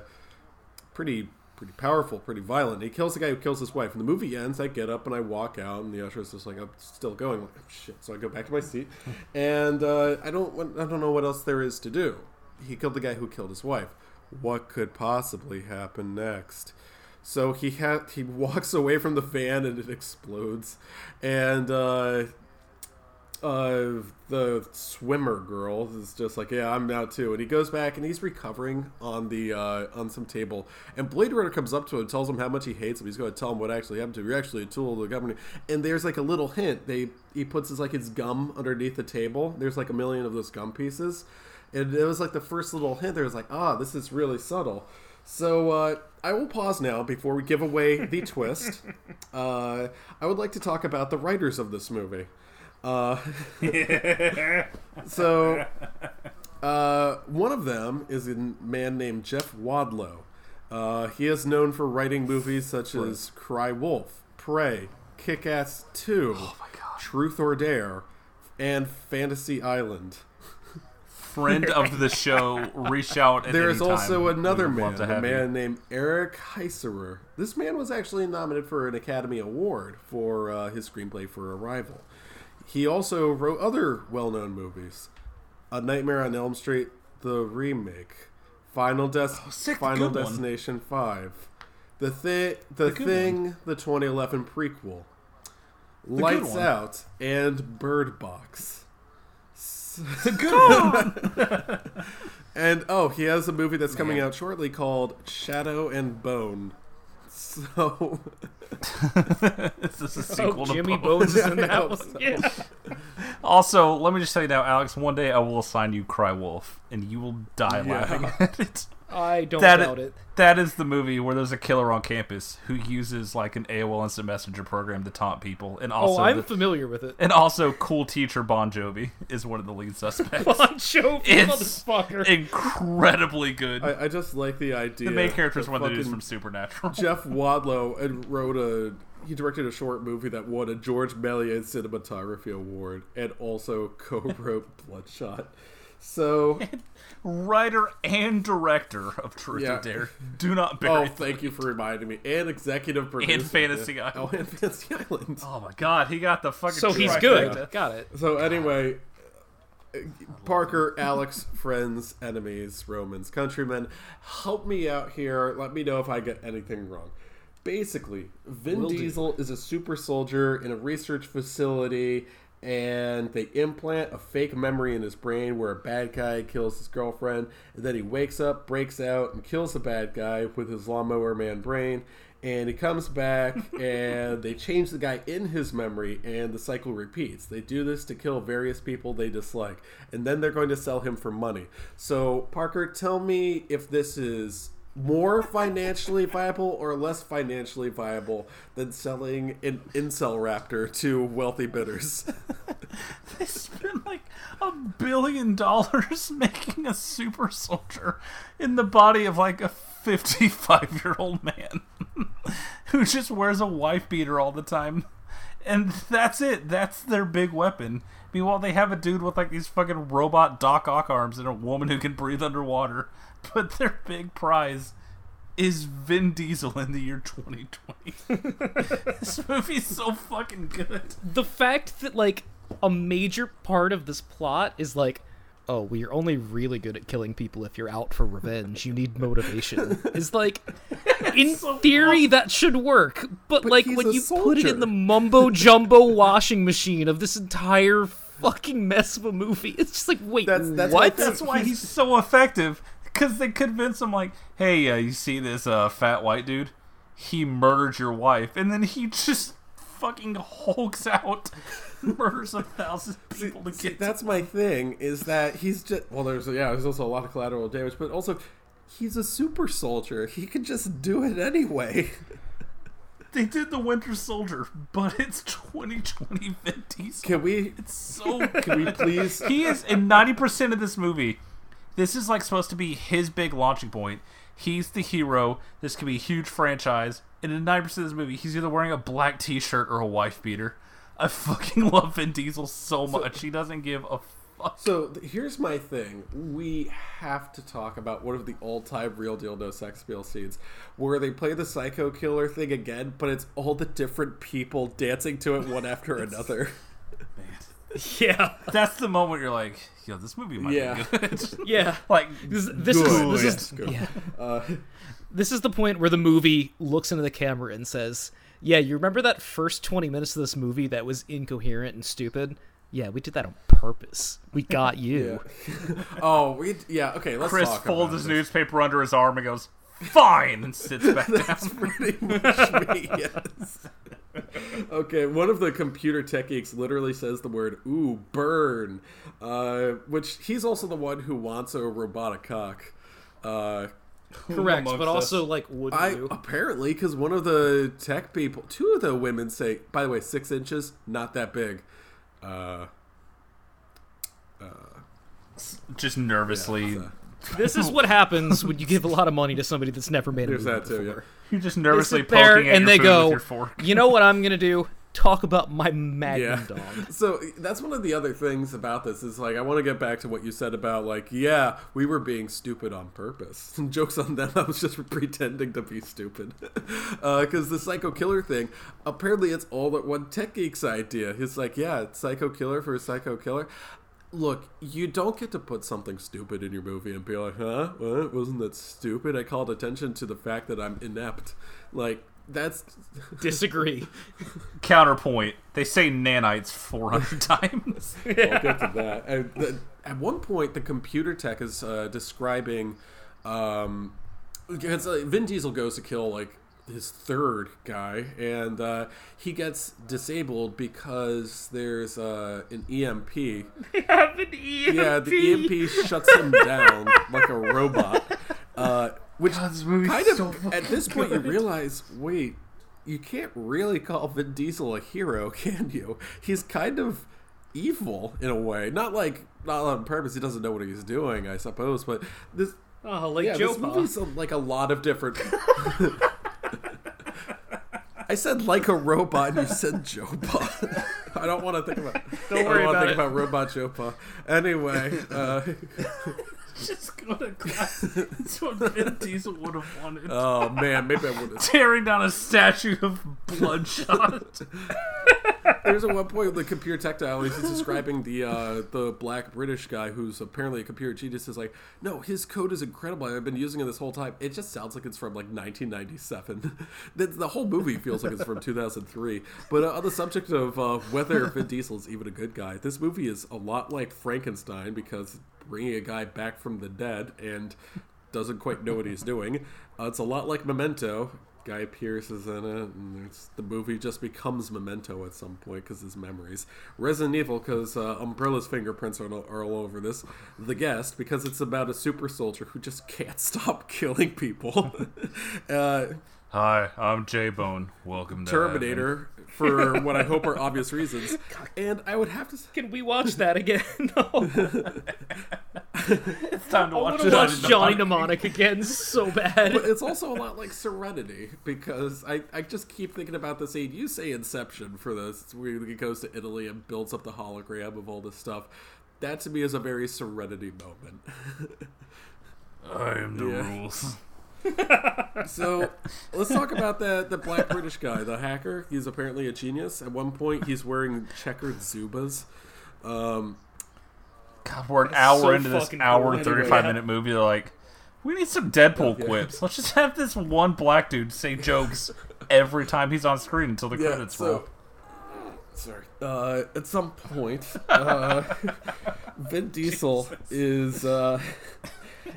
pretty pretty powerful, pretty violent. He kills the guy who kills his wife. And the movie ends. I get up and I walk out, and the usher is just like, "I'm still going." I'm like, oh, shit. So I go back to my seat, and uh, I don't I don't know what else there is to do. He killed the guy who killed his wife. What could possibly happen next? So he ha- he walks away from the van and it explodes, and uh, uh, the swimmer girl is just like, yeah, I'm out too. And he goes back and he's recovering on the uh, on some table. And Blade Runner comes up to him and tells him how much he hates him. He's going to tell him what actually happened to him. You're actually a tool of the government. And there's like a little hint. They he puts his like his gum underneath the table. There's like a million of those gum pieces. And it was like the first little hint. There was like, ah, this is really subtle. So uh, I will pause now before we give away the twist. Uh, I would like to talk about the writers of this movie. Uh, so uh, one of them is a man named Jeff Wadlow. Uh, he is known for writing movies such as Cry Wolf, Prey, Kick Ass 2, Truth or Dare, and Fantasy Island. Friend of the show, reach out. There is also another We would love man, a have you. man named Eric Heisserer. This man was actually nominated for an Academy Award for uh, his screenplay for Arrival. He also wrote other well-known movies: A Nightmare on Elm Street, the remake, Final Des- Oh, sick, Final good one. Destination Five, the thing, the, good thing, the 2011 prequel, good Lights. Out, and Bird Box. good one. And oh, he has a movie that's oh, coming out shortly called Shadow and Bone. So This is a oh, sequel Oh, to Jimmy Bones. Bones is in I that one. so. Yeah. Also, let me just tell you now, Alex. One day I will assign you Cry Wolf, and you will die Yeah. laughing at it. I don't That doubt it. that is the movie where there's a killer on campus who uses like an AOL Instant Messenger program to taunt people, and oh, also Oh, I'm the- familiar with it. and also cool teacher Bon Jovi is one of the lead suspects. Bon Jovi, it's motherfucker. incredibly good. I, I just like the idea. the main character is one of the dudes from Supernatural. Jeff Wadlow and wrote a. He directed a short movie that won a George Méliès Cinematography Award and also co-wrote Bloodshot. So, Writer and director of Truth Yeah. or Dare. Do not bury. oh, thank you for reminding me. And executive producer. and Fantasy yeah. Island. Oh, and Fantasy Island. Oh my god, he got the fucking. so he's trifecta. good. Got it. So anyway, uh, Parker, Alex, friends, enemies, Romans, countrymen, help me out here. Let me know if I get anything wrong. Basically, Vin Will do. Diesel is a super soldier in a research facility, and they implant a fake memory in his brain where a bad guy kills his girlfriend, and then he wakes up, breaks out, and kills the bad guy with his lawnmower man brain. And he comes back, and they change the guy in his memory, and the cycle repeats. They do this to kill various people they dislike, and then they're going to sell him for money. So, Parker, tell me if this is more financially viable or less financially viable than selling an incel raptor to wealthy bidders. They spent like a billion dollars making a super soldier in the body of like a 55 year old man who just wears a wife beater all the time. And that's it. That's their big weapon. Meanwhile, they have a dude with like these fucking robot Doc Ock arms and a woman who can breathe underwater. But their big prize is Vin Diesel in the year 2020. this movie's so fucking good. the fact that like a major part of this plot is like oh well you're only really good at killing people if you're out for revenge you need motivation is like in theory that should work but, like when a you put it in the mumbo jumbo washing machine of this entire fucking mess of a movie it's just like wait That's- that's what my thing. That's why he's so effective. Because they convince him, like, hey, uh, you see this uh, fat white dude? He murdered your wife. And then he just fucking hulks out, murders a thousand people to See, get that's my thing is that he's just well there's yeah there's also a lot of collateral damage but also he's a super soldier he could just do it anyway They did the Winter Soldier, but it's 2020 Vin Diesel. can we It's so can we please he is in 90% of this movie this is like supposed to be his big launching point. He's the hero. This could be a huge franchise. And in 90% of this movie he's either wearing a black t-shirt or a wife beater. I fucking love vin diesel so much. He doesn't give a fuck. So here's my thing. We have to talk about one of the all-time real deal no sex appeal scenes where they play the psycho killer thing again but it's all the different people dancing to it one after another yeah that's the moment you're like yo this movie might Yeah. be good yeah like this, this Good. is this is yeah. uh, this is the point where the movie looks into the camera and says, "Yeah, you remember that first 20 minutes of this movie that was incoherent and stupid? Yeah, we did that on purpose. We got you." oh we yeah okay let's chris folds his this. newspaper under his arm and goes fine and sits back That's down pretty much me, yes. okay, one of the computer tech geeks literally says the word "ooh, burn," uh, which he's also the one who wants a robotic cock. Uh, Correct, amongst but us? also like would I you? apparently because one of the tech people, two of the women say, by the way, six inches, not that big. Uh, just nervously This is what happens when you give a lot of money to somebody that's never made a there's movie that too. Yeah. before. you're just nervously sit there poking at and your they food go, with your fork "You know what I'm gonna do? Talk about my Magnum Yeah. dog." So that's one of the other things about this is like I want to get back to what you said about like yeah we were being stupid on purpose. Jokes on them. I was just pretending to be stupid uh, because the psycho killer thing apparently it's all that one tech geek's idea. It's like yeah it's psycho killer for a psycho killer. Look, you don't get to put something stupid in your movie and be like, huh? What? Wasn't that stupid? I called attention to the fact that I'm inept. Like, that's Disagree. counterpoint they say nanites 400 times I'll get to that. And the, at one point, the computer tech is uh, describing um, because uh, Vin Diesel goes to kill like his third guy, and uh, he gets disabled because there's uh, an EMP. They have an EMP. Yeah, the EMP shuts him down like a robot. Uh, which kind of at this point you realize, wait, you can't really call Vin Diesel a hero, can you? He's kind of evil in a way. Not like not on purpose. He doesn't know what he's doing, I suppose. But this, Oh, like yeah, Joe this movie's a, like a lot of different. I said like a robot, and you said Jopa. I don't want to think about. Don't worry I don't about think it. about robot Jopa. Anyway, uh, just go to class that's what Vin Diesel would have wanted oh man, maybe I would have. tearing down a statue of bloodshot There's a one point the computer tactile. He's describing the uh, the black British guy who's apparently a computer genius. Is like, no, his code is incredible. I've been using it this whole time. It just sounds like it's from like 1997. the, the whole movie feels like it's from 2003. But uh, on the subject of uh, whether Vin Diesel is even a good guy, this movie is a lot like Frankenstein because bringing a guy back from the dead and doesn't quite know what he's doing. Uh, it's a lot like Memento. Guy Pearce is in it, and it's, the movie just becomes Memento at some point because his memories. Resident Evil because uh, Umbrella's fingerprints are, all- are all over this. The Guest because it's about a super soldier who just can't stop killing people. uh, Hi, I'm J Bone. Welcome to Terminator for what I hope are obvious reasons. And I would have to say, Can we watch that again? no. It's time to I watch want to watch Johnny Johnny Mnemonic. Mnemonic again so bad. but it's also a lot like Serenity because I, I just keep thinking about the scene. You say Inception for this, it's where he goes to Italy and builds up the hologram of all this stuff. That to me is a very Serenity moment. I am the Yeah. rules. So let's talk about the the black British guy, the hacker. He's apparently a genius. At one point, he's wearing checkered Zubaz. Um, God, we're an hour so into this hour and 35 Anyway. minute movie. They're like, we need some Deadpool Yeah. quips. Let's just have this one black dude say jokes every time he's on screen until the yeah, credits so roll. sorry. Uh, at some point, uh, Vin Diesel is uh,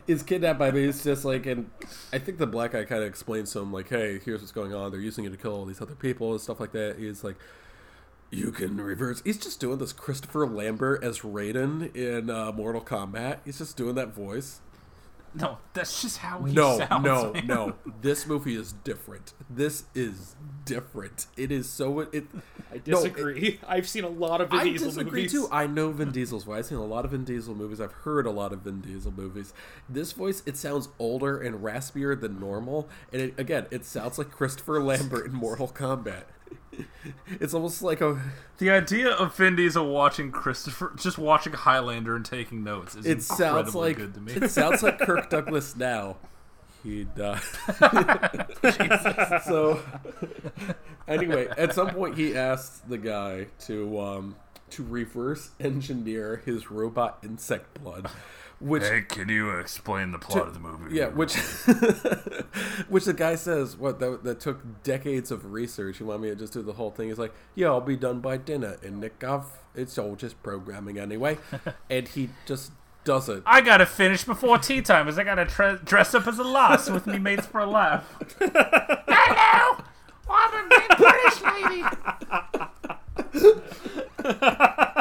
is kidnapped by. He's just like, and I think the black guy kind of explains to him like, "Hey, here's what's going on. They're using it to kill all these other people and stuff like that." He's like. You can reverse. He's just doing this Christopher Lambert as Raiden in uh, Mortal Kombat. He's just doing that voice. No, that's just how he No, sounds. no, man. no. This movie is different. This is different. It is so. It. I no, it- disagree. I've seen a lot of Vin I Diesel disagree movies. too. I know Vin Diesel's voice. I've seen a lot of Vin Diesel movies. I've heard a lot of Vin Diesel movies. This voice, it sounds older and raspier than normal, and it, again, it sounds like Christopher Lambert in Mortal Kombat. It's almost like a. The idea of Vin Diesel watching Christopher, just watching Highlander and taking notes is It sounds like good to me. it sounds like Kirk Douglas now. He died. so anyway, at some point he asks the guy to um, to reverse engineer his robot insect blood, which hey, can you explain the plot of the movie? yeah, which which the guy says what that, that took decades of research. You want me to just do the whole thing? He's like, yeah, I'll be done by dinner. And Nick, I've, it's all just programming anyway, and he just does it. I gotta finish before tea time, as I gotta tre- dress up as a lass with me mates for a laugh. Hello, I'm a big British lady.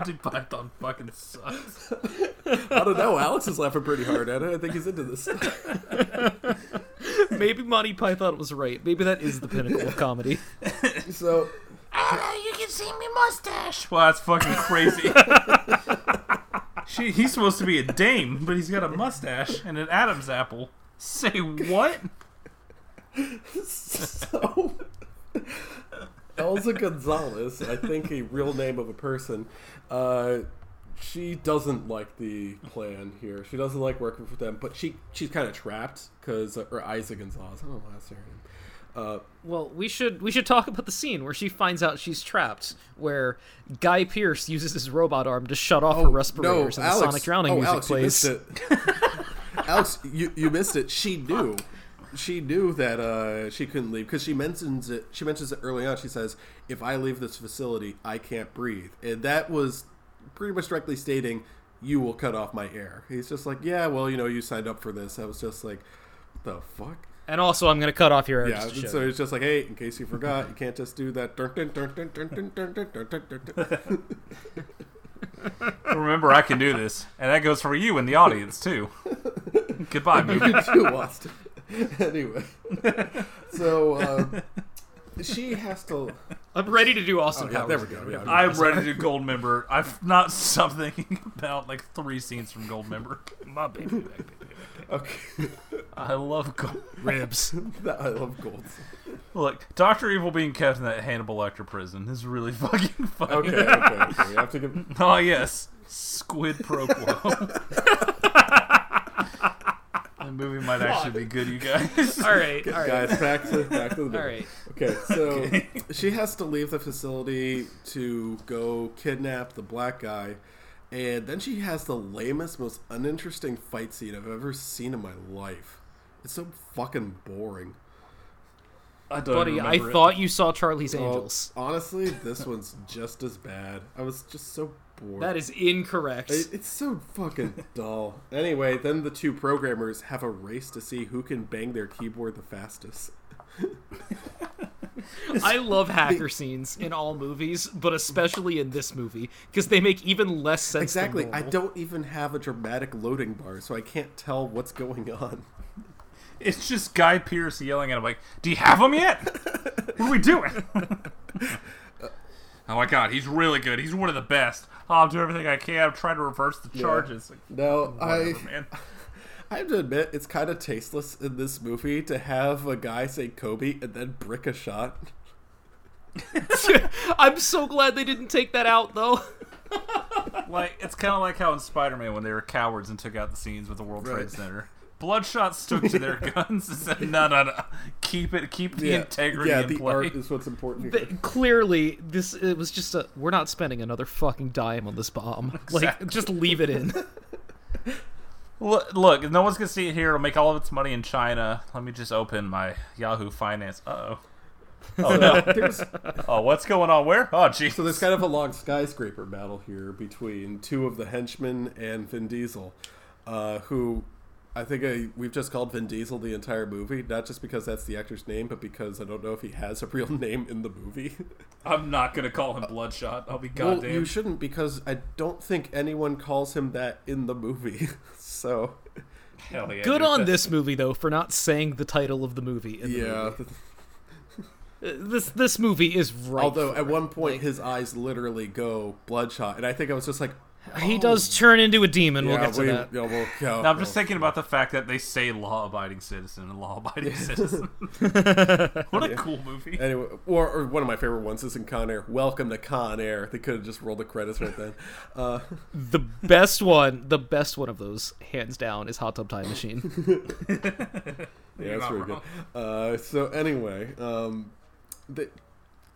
Monty Python fucking sucks. I don't know. Alex is laughing pretty hard at it. I think he's into this. Maybe Monty Python was right. Maybe that is the pinnacle of comedy. So ah, you can see me mustache. Well, that's fucking crazy. she, he's supposed to be a dame, but he's got a mustache and an Adam's apple. Say what? so Eiza Gonzalez, I think a real name of a person, uh, she doesn't like the plan here. She doesn't like working for them, but she she's kind of trapped because or Isaac Gonzalez. I don't know why that's her name. Uh, Well, we should we should talk about the scene where she finds out she's trapped, where Guy Pearce uses his robot arm to shut off her respirators, and the Sonic drowning oh, music Alex, plays. You missed it. Alex, you, you missed it. She knew she knew that uh, she couldn't leave because she mentions it. She mentions it early on. She says, "If I leave this facility, I can't breathe," and that was pretty much directly stating, "You will cut off my air." He's just like, "Yeah, well, you know, you signed up for this." I was just like, "The fuck." And also, I'm going to cut off your air. Yeah, so it's just like, hey, in case you forgot, you can't just do that. Remember, I can do this, and that goes for you in the audience too. Goodbye, movie. too, Austin. anyway, so um, she has to. I'm ready to do Austin Oh, yeah, Powers. there we go. Yeah, I'm ready to do Gold Member. I've not stopped thinking about like three scenes from Goldmember. My baby, baby, Okay, I love Gold. ribs. I love gold. Look, Doctor Evil being kept in that Hannibal Lecter prison is really fucking funny. Okay, okay, okay. We have to give. Oh yes, Squid Pro Quo. The movie might actually be good, you guys. All right, all right. Guys, back to back to the All right. Okay, so she has to leave the facility to go kidnap the black guy, and then she has the lamest, most uninteresting fight scene I've ever seen in my life. It's so fucking boring. I don't Buddy, I remember it. thought you saw Charlie's Well, Angels. honestly, this one's just as bad. I was just so bored. That is incorrect. It- It's so fucking dull. Anyway, then the two programmers have a race to see who can bang their keyboard the fastest. I love hacker scenes in all movies, but especially in this movie because they make even less sense. Exactly. Than I don't even have a dramatic loading bar, so I can't tell what's going on. It's just Guy Pearce yelling at him like, "Do you have them yet? what are we doing?" Oh my god, he's really good. He's one of the best. Oh, I'll do everything I can. I'm trying to reverse the charges. Like, No, I man. I have to admit it's kind of tasteless in this movie to have a guy say Kobe and then brick a shot. I'm so glad they didn't take that out though. Like it's kind of like how in Spider-Man when they were cowards and took out the scenes with the World Right. Trade Center. Bloodshot stuck to their guns and said, "No, no, no, keep it, keep the integrity yeah, in the play." art is what's important They- here. clearly, this it was just a. We're not spending another fucking dime on this bomb. Like, just leave it in. Look, look, no one's gonna see it here. It'll make all of its money in China. Let me just open my Yahoo Finance. Uh oh. Oh no. There's, oh, what's going on? Where? Oh, jeez. so there's kind of a long skyscraper battle here between two of the henchmen and Vin Diesel, uh, who I think I, we've just called Vin Diesel the entire movie, not just because that's the actor's name, but because I don't know if he has a real name in the movie. I'm not gonna call him Bloodshot. I'll be goddamn. well, you shouldn't because I don't think anyone calls him that in the movie. so, Hell yeah, Good on That- this movie though for not saying the title of the movie. In the yeah. movie. Uh, this this movie is right. Although for at it. one point his eyes literally go bloodshot, and I think I was just like, he does turn into a demon. we'll get to we, that. yeah, we'll, yeah, Now, I'm just well. thinking about the fact that they say law-abiding citizen and law-abiding citizen. what a cool movie. Anyway, or, or one of my favorite ones is in Con Air. Welcome to Con Air. They could have just rolled the credits right then. Uh, The best one, the best one of those, hands down, is Hot Tub Time Machine. yeah, that's really good. Uh, so anyway, um, the,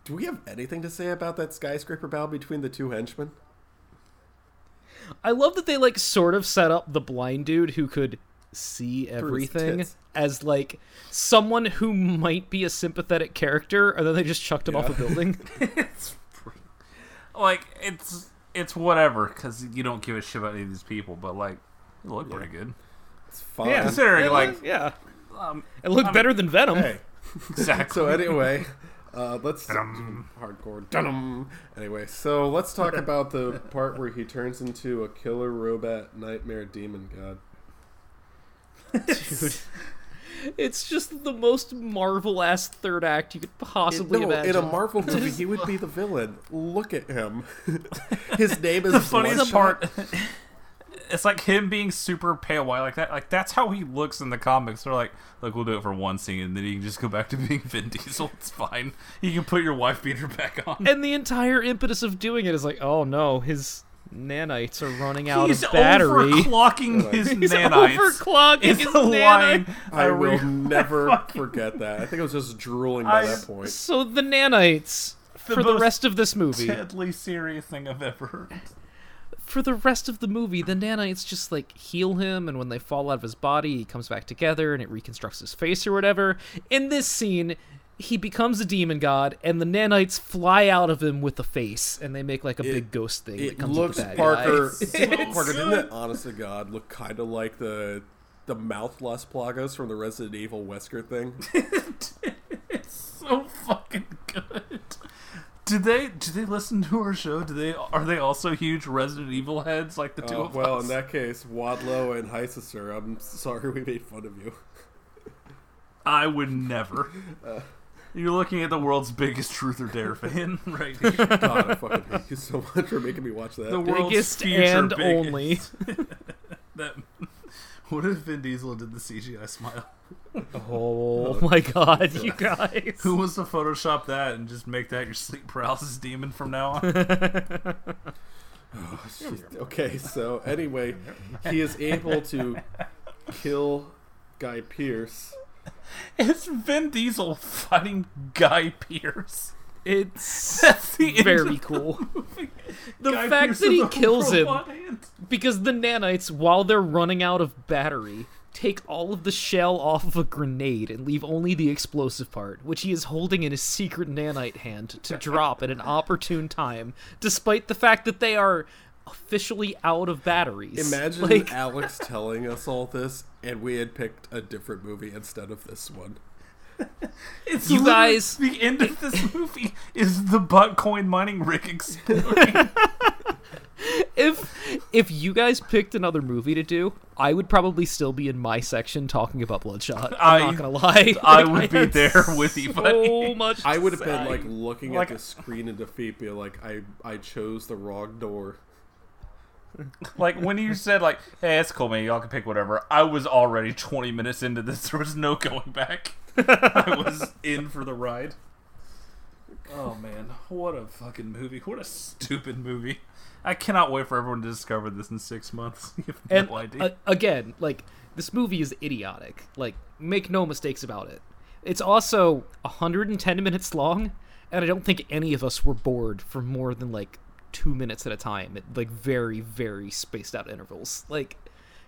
do we have anything to say about that skyscraper battle between the two henchmen? I love that they like sort of set up the blind dude who could see everything as like someone who might be a sympathetic character, and then they just chucked him off a building. it's pretty- like it's it's whatever because you don't give a shit about any of these people, but like they look pretty good. It's fine. Yeah, considering like yeah, um, it looked better than Venom. Hey, exactly. so anyway, uh, let's hardcore. Dun-dum. Anyway, so let's talk about the part where he turns into a killer robot nightmare demon god. Dude. It's just the most Marvel ass third act you could possibly no, imagine. in a Marvel movie, he would be the villain. Look at him. His name is the funniest part. It's like him being super pale white like that. Like that's how he looks in the comics. They're like, look, we'll do it for one scene, and then you can just go back to being Vin Diesel. It's fine. You can put your wife beater back on. and the entire impetus of doing it is like, oh no, his nanites are running out He's of battery. overclocking his He's nanites. overclocking Is his the line. I will re- never forget that. I think I was just drooling by I- that point. So the nanites for the rest of this movie, deadly serious thing I've ever heard. For the rest of the movie, the nanites just like heal him, and when they fall out of his body, he comes back together, and it reconstructs his face or whatever. In this scene. He becomes a demon god, and the nanites fly out of him with a face, and they make like a big ghost thing that It comes looks with the bad Parker. guy. Parker, didn't it? Honest to God, look kind of like the the mouth Las Plagas from the Resident Evil Wesker thing. It's so fucking good. Do they do they listen to our show? Do they are they also huge Resident Evil heads like the two Uh, of well, us? Well, in that case, Wadlow and Heisserer, I'm sorry we made fun of you. I would never. Uh. You're looking at the world's biggest truth or dare fan right here. God, I fucking hate you so much for making me watch that. The world's Biggest future and biggest. only. That, what if Vin Diesel did the CGI smile? Oh my god, you guys. Who wants to Photoshop that and just make that your sleep paralysis demon from now on? Oh, okay, so anyway, he is able to kill Guy Pearce. It's Vin Diesel fighting Guy Pearce. It's the very cool. The Guy fact that he kills him because the nanites, while they're running out of battery, take all of the shell off of a grenade and leave only the explosive part, which he is holding in his secret nanite hand to drop at an opportune time, despite the fact that they are officially out of batteries. Imagine like, Alex telling us all this, and we had picked a different movie instead of this one. It's You guys- The end of this movie is the Bitcoin mining rig exploding. if if you guys picked another movie to do, I would probably still be in my section talking about Bloodshot. I'm I- not gonna lie. I Like, would be there with you, so much. I would have been like looking Like- at the screen in defeat, be like, I I chose the wrong door. like when you said like, "Hey, it's cool, man. Y'all can pick whatever." I was already 20 minutes into this. There was no going back. I was in for the ride. Oh man, what a fucking movie! What a stupid movie! I cannot wait for everyone to discover this in six months. You have and no idea. uh, again, like this movie is idiotic. Like, make no mistakes about it. It's also 110 minutes long, and I don't think any of us were bored for more than like two minutes at a time at like very, very spaced out intervals. Like,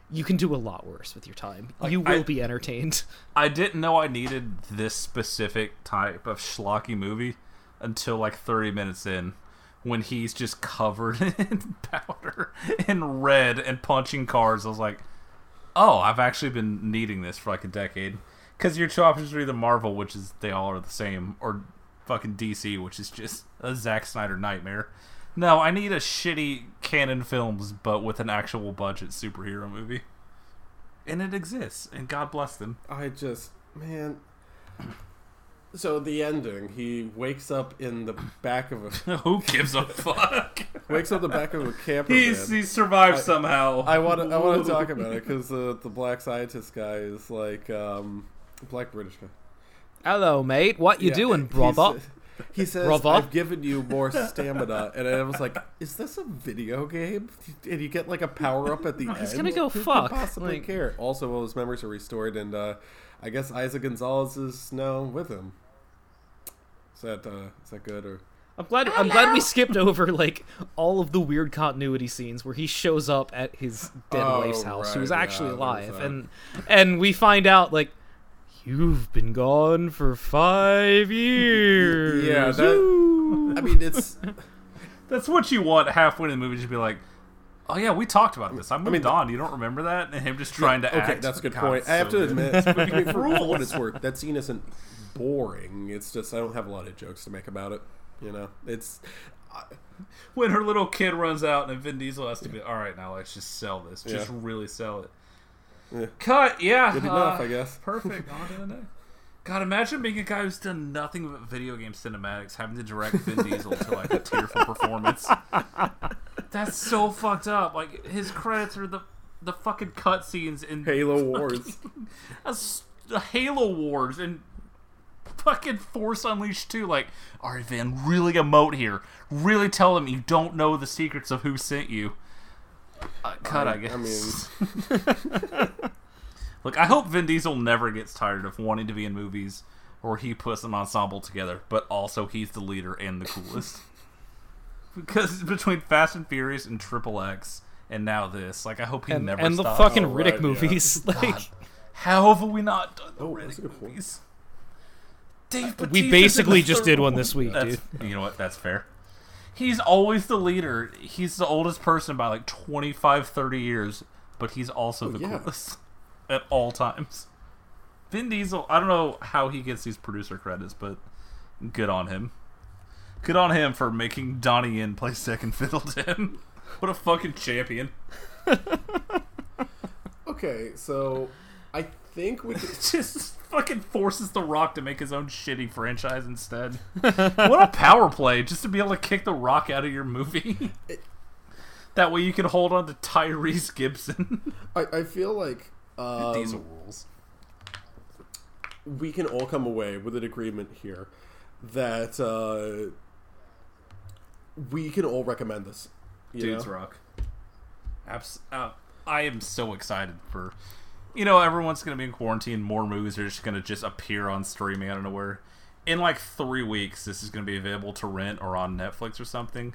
you can do a lot worse with your time. you will I- be entertained. I didn't know I needed this specific type of schlocky movie until like 30 minutes in when he's just covered in powder and red and punching cars. I was like, oh, I've actually been needing this for like a decade. Because your two options are either Marvel, which is they all are the same, or fucking DC, which is just a Zack Snyder nightmare. No, I need a shitty Cannon films, but with an actual budget superhero movie. And it exists, and God bless them. I just man. So the ending, he wakes up in the back of a Who gives a fuck? wakes up in the back of a camper He's van. he survived somehow. I want to I want to talk about it because the the black scientist guy is like um black British guy. Hello, mate. What you Yeah, doing, brother? sa- He says, Brother? "I've given you more stamina," and I was like, "Is this a video game?" And you get like a power up at the end. he's gonna go Who could fuck, possibly like- care? Also, all his memories are restored, and uh, I guess Isaac Gonzalez is now with him. Is that uh, is that good or? I'm glad. I'm glad we skipped over like all of the weird continuity scenes where he shows up at his dead Oh, wife's house, who right, is actually yeah, alive, and and we find out like you've been gone for five years. Yeah, that. I mean, it's. That's what you want halfway in the movie, just be like, "Oh yeah, we talked about this. I moved mean- on. You don't remember that?" And him just trying to Okay, act. that's a good God, point. it's I have so to good. admit, I mean, for, for what it's worth, that scene isn't boring. It's just I don't have a lot of jokes to make about it. You know, it's when her little kid runs out and Vin Diesel has to be, "All right, now let's just sell this. Just Yeah. really sell it." Yeah. Cut. Yeah. good enough, uh, I guess. Perfect. On to the next. God, imagine being a guy who's done nothing but video game cinematics, having to direct Vin Diesel to like a tearful performance. That's so fucked up. Like his credits are the the fucking cutscenes in Halo Wars. the Halo Wars and fucking Force Unleashed 2. Like, all right, Vin, really emote here. Really tell him you don't know the secrets of who sent you. Uh, cut, I, guess. I mean, Look, I hope Vin Diesel never gets tired of wanting to be in movies where he puts an ensemble together, but also he's the leader and the coolest. because between Fast and Furious and Triple X and now this, like, I hope he and, never and the fucking Oh, Riddick right, yeah. movies. Like How have we not done the Oh, Riddick movies? Dave we basically just did one this week, That's- dude. You know what? That's fair. He's always the leader. He's the oldest person by like 25, 30 years, but he's also oh, the Oh, yeah. coolest at all times. Vin Diesel, I don't know how he gets these producer credits, but good on him. Good on him for making Donnie Yen play second fiddle to him. What a fucking champion. okay, so I think we could. Just fucking forces The Rock to make his own shitty franchise instead. what a power play, just to be able to kick The Rock out of your movie. that way you can hold on to Tyrese Gibson. I, I feel like um, Diesel rules. we can all come away with an agreement here that uh, we can all recommend this. Dudes know? Rock. Abs- uh, I am so excited for you know, everyone's gonna be in quarantine. More movies are just gonna just appear on streaming out of nowhere. In like three weeks, this is gonna be available to rent or on Netflix or something.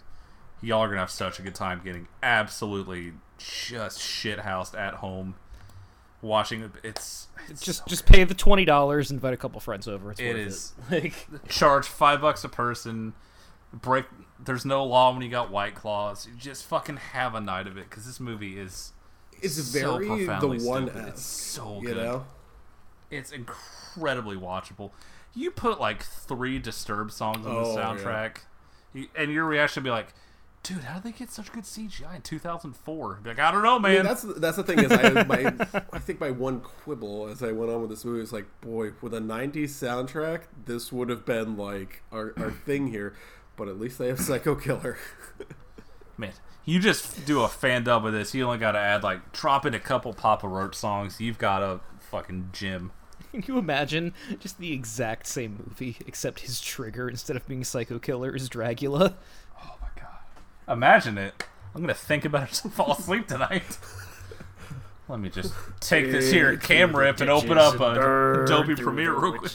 Y'all are gonna have such a good time getting absolutely just shithoused at home, watching it. It's it's Just just pay the twenty dollars, invite a couple friends over. It's It worth it. Like charge five bucks a person. Break. There's no law when you got white claws. You just fucking have a night of it because this movie is. It's so very the one stupid. It's so you good. know. It's incredibly watchable. You put like three Disturbed songs on the Oh, yeah. soundtrack, you, and your reaction would be like, "Dude, how did they get such good CGI in 2004?" Be like, I don't know, man. mean, that's that's the thing is I my I think my one quibble as I went on with this movie is like, boy, with a '90s soundtrack, this would have been like our, our thing here. But at least they have Psycho Killer. Man, you just do a fan dub of this. You only got to add like drop in a couple Papa Roach songs. You've got a fucking gym. Can you imagine just the exact same movie, except his trigger instead of being Psycho Killer is Dragula? Oh my god! Imagine it. I'm gonna think about it to fall asleep tonight. Let me just take this here camera rip and open up a Adobe Premiere real quick.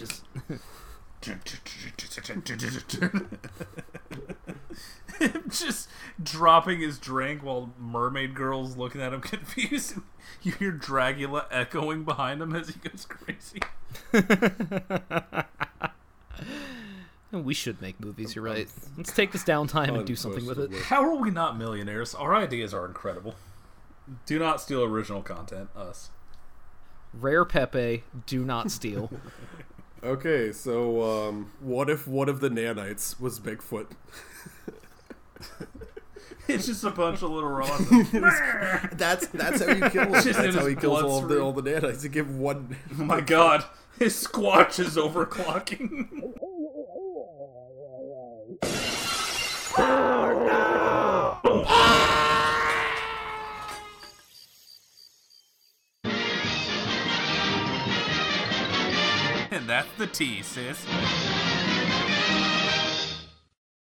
Him just dropping his drink while mermaid girl's looking at him confused. You hear Dragula echoing behind him as he goes crazy. We should make movies. You're right. Let's take this downtime and do something with it. How are we not millionaires? Our ideas are incredible. Do not steal original content, us. Rare Pepe, do not steal. okay, so um, what if one of the nanites was Bigfoot? It's just a bunch of little robots. That's that's how you kill. Just in That's how his he kills all the bloodstream. all the nanites. You give one. oh my god, his squatch is overclocking. and that's the T, sis.